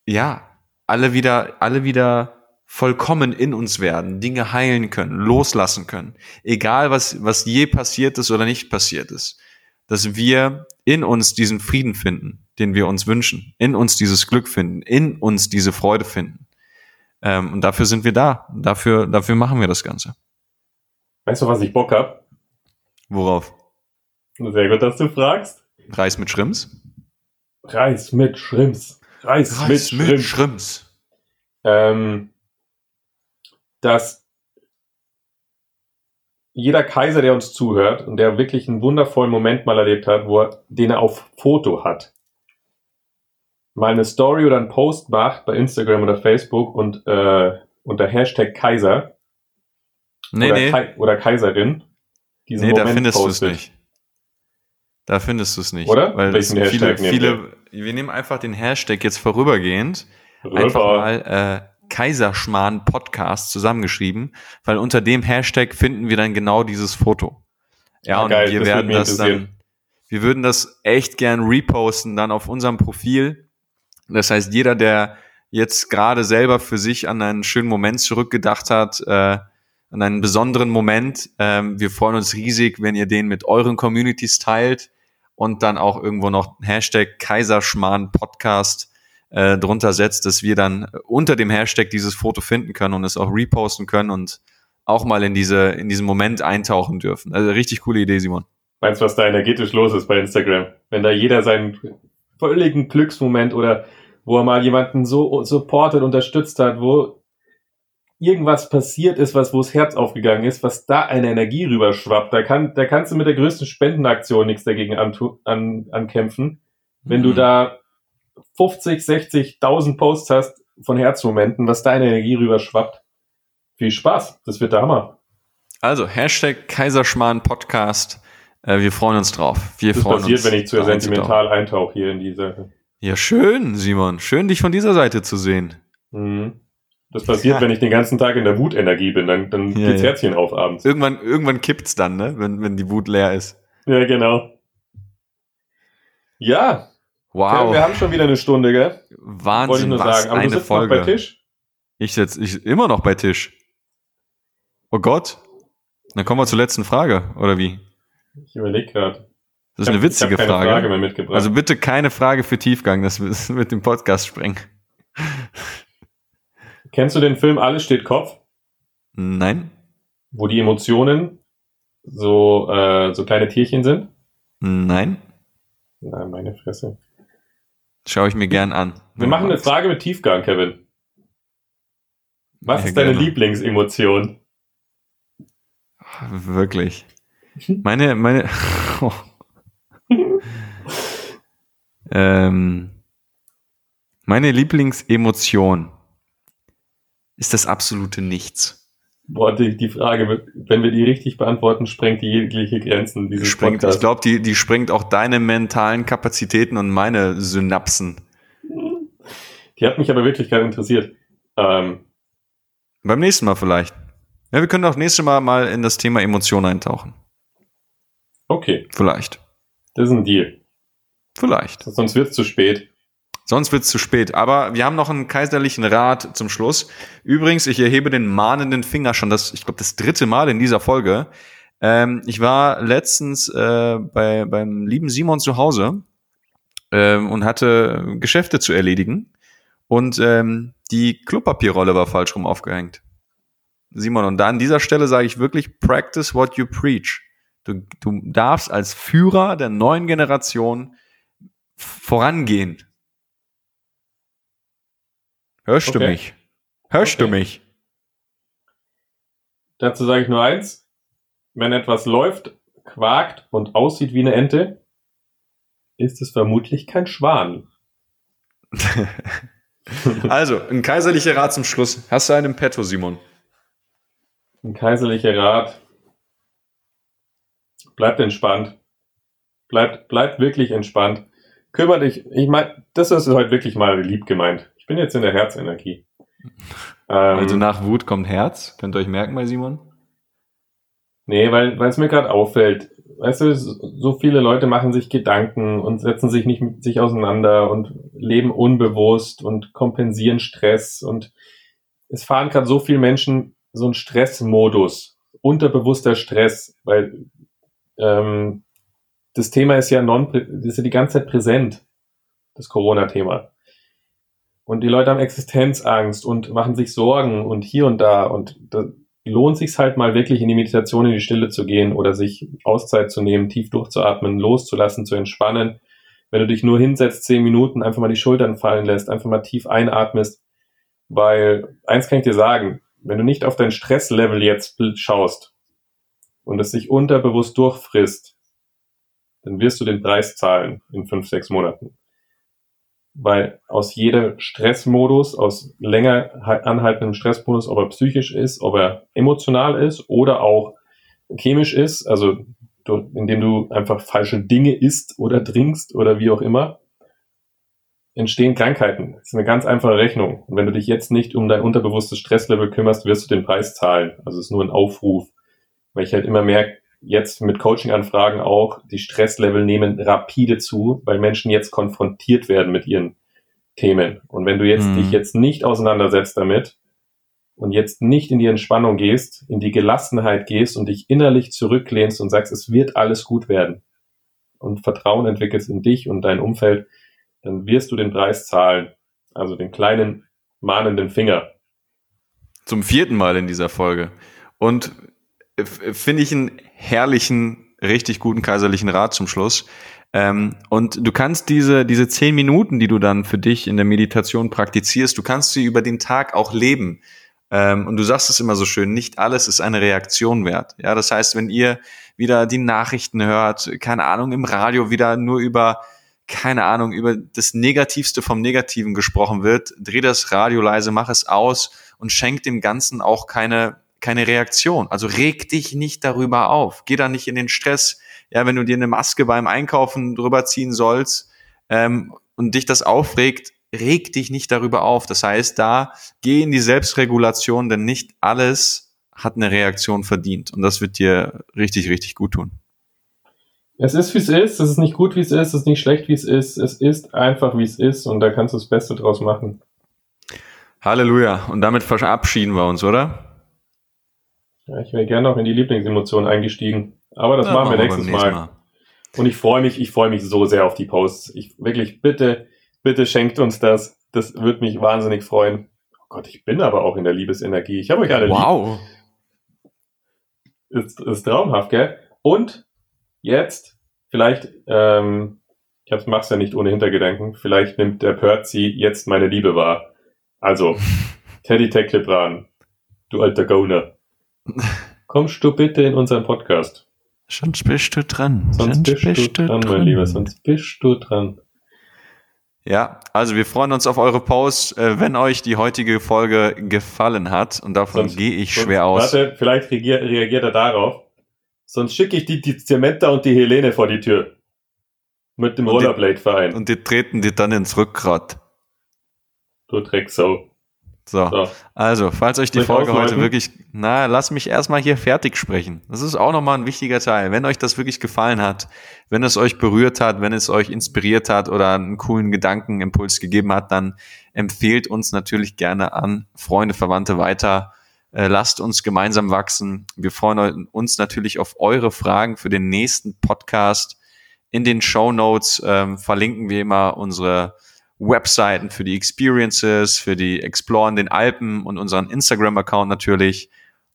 ja, alle wieder, alle wieder vollkommen in uns werden, Dinge heilen können, loslassen können. Egal was, was je passiert ist oder nicht passiert ist. Dass wir in uns diesen Frieden finden, den wir uns wünschen, in uns dieses Glück finden, in uns diese Freude finden. Ähm, und dafür sind wir da. Dafür, dafür machen wir das Ganze. Weißt du, was ich Bock hab? Worauf? Sehr gut, dass du fragst. Reis mit Schrimps? Reis mit Schrimps. Reis, Reis mit, mit Schrimps. Schrimps. Ähm, dass jeder Kaiser, der uns zuhört und der wirklich einen wundervollen Moment mal erlebt hat, wo er, den er auf Foto hat, mal eine Story oder einen Post macht bei Instagram oder Facebook und äh, unter Hashtag Kaiser nee, oder, nee. Kai oder Kaiserin diesen nee, Moment da findest du es nicht. Da findest du es nicht. Oder? Weil Welchen viele, Hashtag viele, wir? nehmen einfach den Hashtag jetzt vorübergehend, Rüber. einfach mal äh, Kaiserschmarrn Podcast zusammengeschrieben, weil unter dem Hashtag finden wir dann genau dieses Foto. Ja, ja und geil, wir werden das dann, wir würden das echt gern reposten dann auf unserem Profil das heißt, jeder, der jetzt gerade selber für sich an einen schönen Moment zurückgedacht hat, äh, an einen besonderen Moment, ähm, wir freuen uns riesig, wenn ihr den mit euren Communities teilt und dann auch irgendwo noch Hashtag Kaiserschmarrn Podcast äh, drunter setzt, dass wir dann unter dem Hashtag dieses Foto finden können und es auch reposten können und auch mal in diese in diesen Moment eintauchen dürfen. Also richtig coole Idee, Simon. Meinst du, was da energetisch los ist bei Instagram? Wenn da jeder seinen völligen Glücksmoment oder wo er mal jemanden so supportet, unterstützt hat, wo irgendwas passiert ist, was, wo das Herz aufgegangen ist, was da eine Energie rüberschwappt. Da, kann, da kannst du mit der größten Spendenaktion nichts dagegen antu, an, ankämpfen. Wenn mhm. du da 50, 60, 1000 Posts hast von Herzmomenten, was da eine Energie rüberschwappt. Viel Spaß. Das wird der Hammer. Also, Hashtag Kaiserschmarrn Podcast. Äh, wir freuen uns drauf. Wir das freuen passiert, uns wenn ich zu sentimental eintauche hier in diese. Ja, schön, Simon. Schön, dich von dieser Seite zu sehen. Mhm. Das passiert, ja. wenn ich den ganzen Tag in der Wutenergie bin. Dann, dann ja, geht's ja. Herzchen auf abends. Irgendwann, irgendwann kippt's dann, ne? Wenn, wenn die Wut leer ist. Ja, genau. Ja. Wow. Wir haben schon wieder eine Stunde, gell? Wahnsinn, Wollte ich nur was sagen. Aber eine du sitzt Folge. Noch bei Tisch? Ich sitze ich, immer noch bei Tisch. Oh Gott. Dann kommen wir zur letzten Frage, oder wie? Ich überlege gerade. Das ist eine witzige Frage. Frage also bitte keine Frage für Tiefgang, das wird mit dem Podcast sprengen. Kennst du den Film Alles steht Kopf? Nein. Wo die Emotionen so, äh, so kleine Tierchen sind? Nein. Nein, meine Fresse. Schaue ich mir gern an. Wir machen eine Frage mit Tiefgang, Kevin. Was Ja, ist deine gerne. Lieblingsemotion? Wirklich. Meine, meine. ähm, meine Lieblingsemotion ist das absolute Nichts. Boah, die, die Frage, wenn wir die richtig beantworten, sprengt die jegliche Grenzen dieses Sprengt, ich glaube, die, die sprengt auch deine mentalen Kapazitäten und meine Synapsen. Die hat mich aber wirklich gerade interessiert. Ähm, Beim nächsten Mal vielleicht. Ja, wir können auch nächstes Mal mal in das Thema Emotionen eintauchen. Okay, Vielleicht. das ist ein Deal. Vielleicht. Sonst wird's zu spät. Sonst wird's zu spät. Aber wir haben noch einen kaiserlichen Rat zum Schluss. Übrigens, ich erhebe den mahnenden Finger schon das, ich glaube, das dritte Mal in dieser Folge. Ähm, ich war letztens äh, bei, beim lieben Simon zu Hause ähm, und hatte Geschäfte zu erledigen. Und ähm, die Klopapierrolle war falsch rum aufgehängt. Simon, und da an dieser Stelle sage ich wirklich, practice what you preach. Du, du darfst als Führer der neuen Generation vorangehen. Hörst du Okay. mich? Hörst Okay. du mich? Dazu sage ich nur eins. Wenn etwas läuft, quakt und aussieht wie eine Ente, ist es vermutlich kein Schwan. Also, ein kaiserlicher Rat zum Schluss. Hast du einen im Petto, Simon? Ein kaiserlicher Rat. Bleibt entspannt. Bleibt, bleibt wirklich entspannt. Kümmert dich. Ich meine, das ist heute wirklich mal lieb gemeint. Ich bin jetzt in der Herzenergie. Ähm, Also nach Wut kommt Herz. Könnt ihr euch merken bei Simon? Nee, weil, weil es mir gerade auffällt. Weißt du, so so viele Leute machen sich Gedanken und setzen sich nicht mit sich auseinander und leben unbewusst und kompensieren Stress und es fahren gerade so viele Menschen so einen Stressmodus, unterbewusster Stress, weil ähm, das Thema ist ja non, ist ja die ganze Zeit präsent, das Corona-Thema. Und die Leute haben Existenzangst und machen sich Sorgen und hier und da und da lohnt sich halt mal wirklich in die Meditation, in die Stille zu gehen oder sich Auszeit zu nehmen, tief durchzuatmen, loszulassen, zu entspannen. Wenn du dich nur hinsetzt, zehn Minuten, einfach mal die Schultern fallen lässt, einfach mal tief einatmest, weil eins kann ich dir sagen, wenn du nicht auf dein Stresslevel jetzt schaust und es sich unterbewusst durchfrisst, dann wirst du den Preis zahlen in fünf, sechs Monaten. Weil aus jedem Stressmodus, aus länger anhaltendem Stressmodus, ob er psychisch ist, ob er emotional ist oder auch chemisch ist, also du, indem du einfach falsche Dinge isst oder trinkst oder wie auch immer, entstehen Krankheiten. Das ist eine ganz einfache Rechnung. Und wenn du dich jetzt nicht um dein unterbewusstes Stresslevel kümmerst, wirst du den Preis zahlen. Also es ist nur ein Aufruf. Weil ich halt immer merke, jetzt mit Coaching-Anfragen auch, die Stresslevel nehmen rapide zu, weil Menschen jetzt konfrontiert werden mit ihren Themen. Und wenn du jetzt Mhm. dich jetzt nicht auseinandersetzt damit und jetzt nicht in die Entspannung gehst, in die Gelassenheit gehst und dich innerlich zurücklehnst und sagst, es wird alles gut werden und Vertrauen entwickelst in dich und dein Umfeld, dann wirst du den Preis zahlen. Also den kleinen mahnenden Finger. Zum vierten Mal in dieser Folge. Und finde ich einen herrlichen, richtig guten kaiserlichen Rat zum Schluss. Ähm, und du kannst diese, diese zehn Minuten, die du dann für dich in der Meditation praktizierst, du kannst sie über den Tag auch leben. Ähm, und du sagst es immer so schön, nicht alles ist eine Reaktion wert. Ja, das heißt, wenn ihr wieder die Nachrichten hört, keine Ahnung, im Radio wieder nur über, keine Ahnung, über das Negativste vom Negativen gesprochen wird, dreh das Radio leise, mach es aus und schenk dem Ganzen auch keine, keine Reaktion. Also reg dich nicht darüber auf. Geh da nicht in den Stress. Ja, wenn du dir eine Maske beim Einkaufen drüber ziehen sollst ähm, und dich das aufregt, reg dich nicht darüber auf. Das heißt, da geh in die Selbstregulation, denn nicht alles hat eine Reaktion verdient. Und das wird dir richtig, richtig gut tun. Es ist, wie es ist. Es ist nicht gut, wie es ist. Es ist nicht schlecht, wie es ist. Es ist einfach, wie es ist. Und da kannst du das Beste draus machen. Halleluja. Und damit verabschieden wir uns, oder? Ja, ich wäre gerne noch in die Lieblingsemotion eingestiegen. Aber das Ja, machen wir nächstes nächsten Mal. Und ich freue mich, ich freue mich so sehr auf die Posts. Ich wirklich, bitte, bitte schenkt uns das. Das würde mich wahnsinnig freuen. Oh Gott, ich bin aber auch in der Liebesenergie. Ich habe euch alle Wow. lieb. Ist, ist traumhaft, gell? Und jetzt, vielleicht, ähm, ich hab's, mach's ja nicht ohne Hintergedanken, vielleicht nimmt der Percy jetzt meine Liebe wahr. Also, Teddy Tecklebran, du alter Gauner. Kommst du bitte in unseren Podcast? Sonst bist du dran. Sonst bist, du dran, mein Lieber, sonst bist du dran. Ja, also wir freuen uns auf eure Posts, äh, wenn euch die heutige Folge gefallen hat. Und davon Sonst- gehe ich Sonst- schwer aus. Warte, vielleicht reagier, reagiert er darauf. Sonst schicke ich die, die Zementa und die Helene vor die Tür. Mit dem die- Rollerblade-Verein. Und die treten dir dann ins Rückgrat. Du Drecksau. So. So. Also, falls euch die ich Folge heute wirklich, na, lass mich erstmal hier fertig sprechen. Das ist auch nochmal ein wichtiger Teil. Wenn euch das wirklich gefallen hat, wenn es euch berührt hat, wenn es euch inspiriert hat oder einen coolen Gedankenimpuls gegeben hat, dann empfehlt uns natürlich gerne an Freunde, Verwandte weiter. Äh, lasst uns gemeinsam wachsen. Wir freuen eu- uns natürlich auf eure Fragen für den nächsten Podcast. In den Show Notes ähm, verlinken wir immer unsere Webseiten für die Experiences, für die Explore in den Alpen und unseren Instagram-Account natürlich.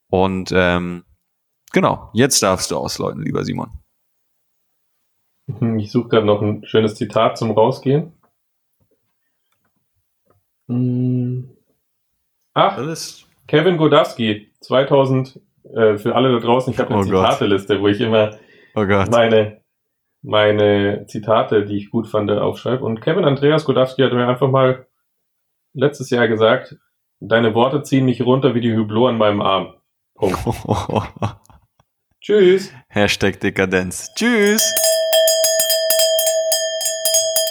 Und ähm, genau, jetzt darfst du ausläuten, lieber Simon. Ich suche gerade noch ein schönes Zitat zum Rausgehen. Hm. Ach. Kevin Godowski, 2000, äh, für alle da draußen, ich habe eine Oh. Zitateliste, wo ich immer Oh meine, meine Zitate, die ich gut fand, aufschreibe. Und Kevin Andreas Godowski hat mir einfach mal letztes Jahr gesagt, deine Worte ziehen mich runter wie die Hublot an meinem Arm. Punkt. Tschüss. Hashtag Dekadenz. Tschüss.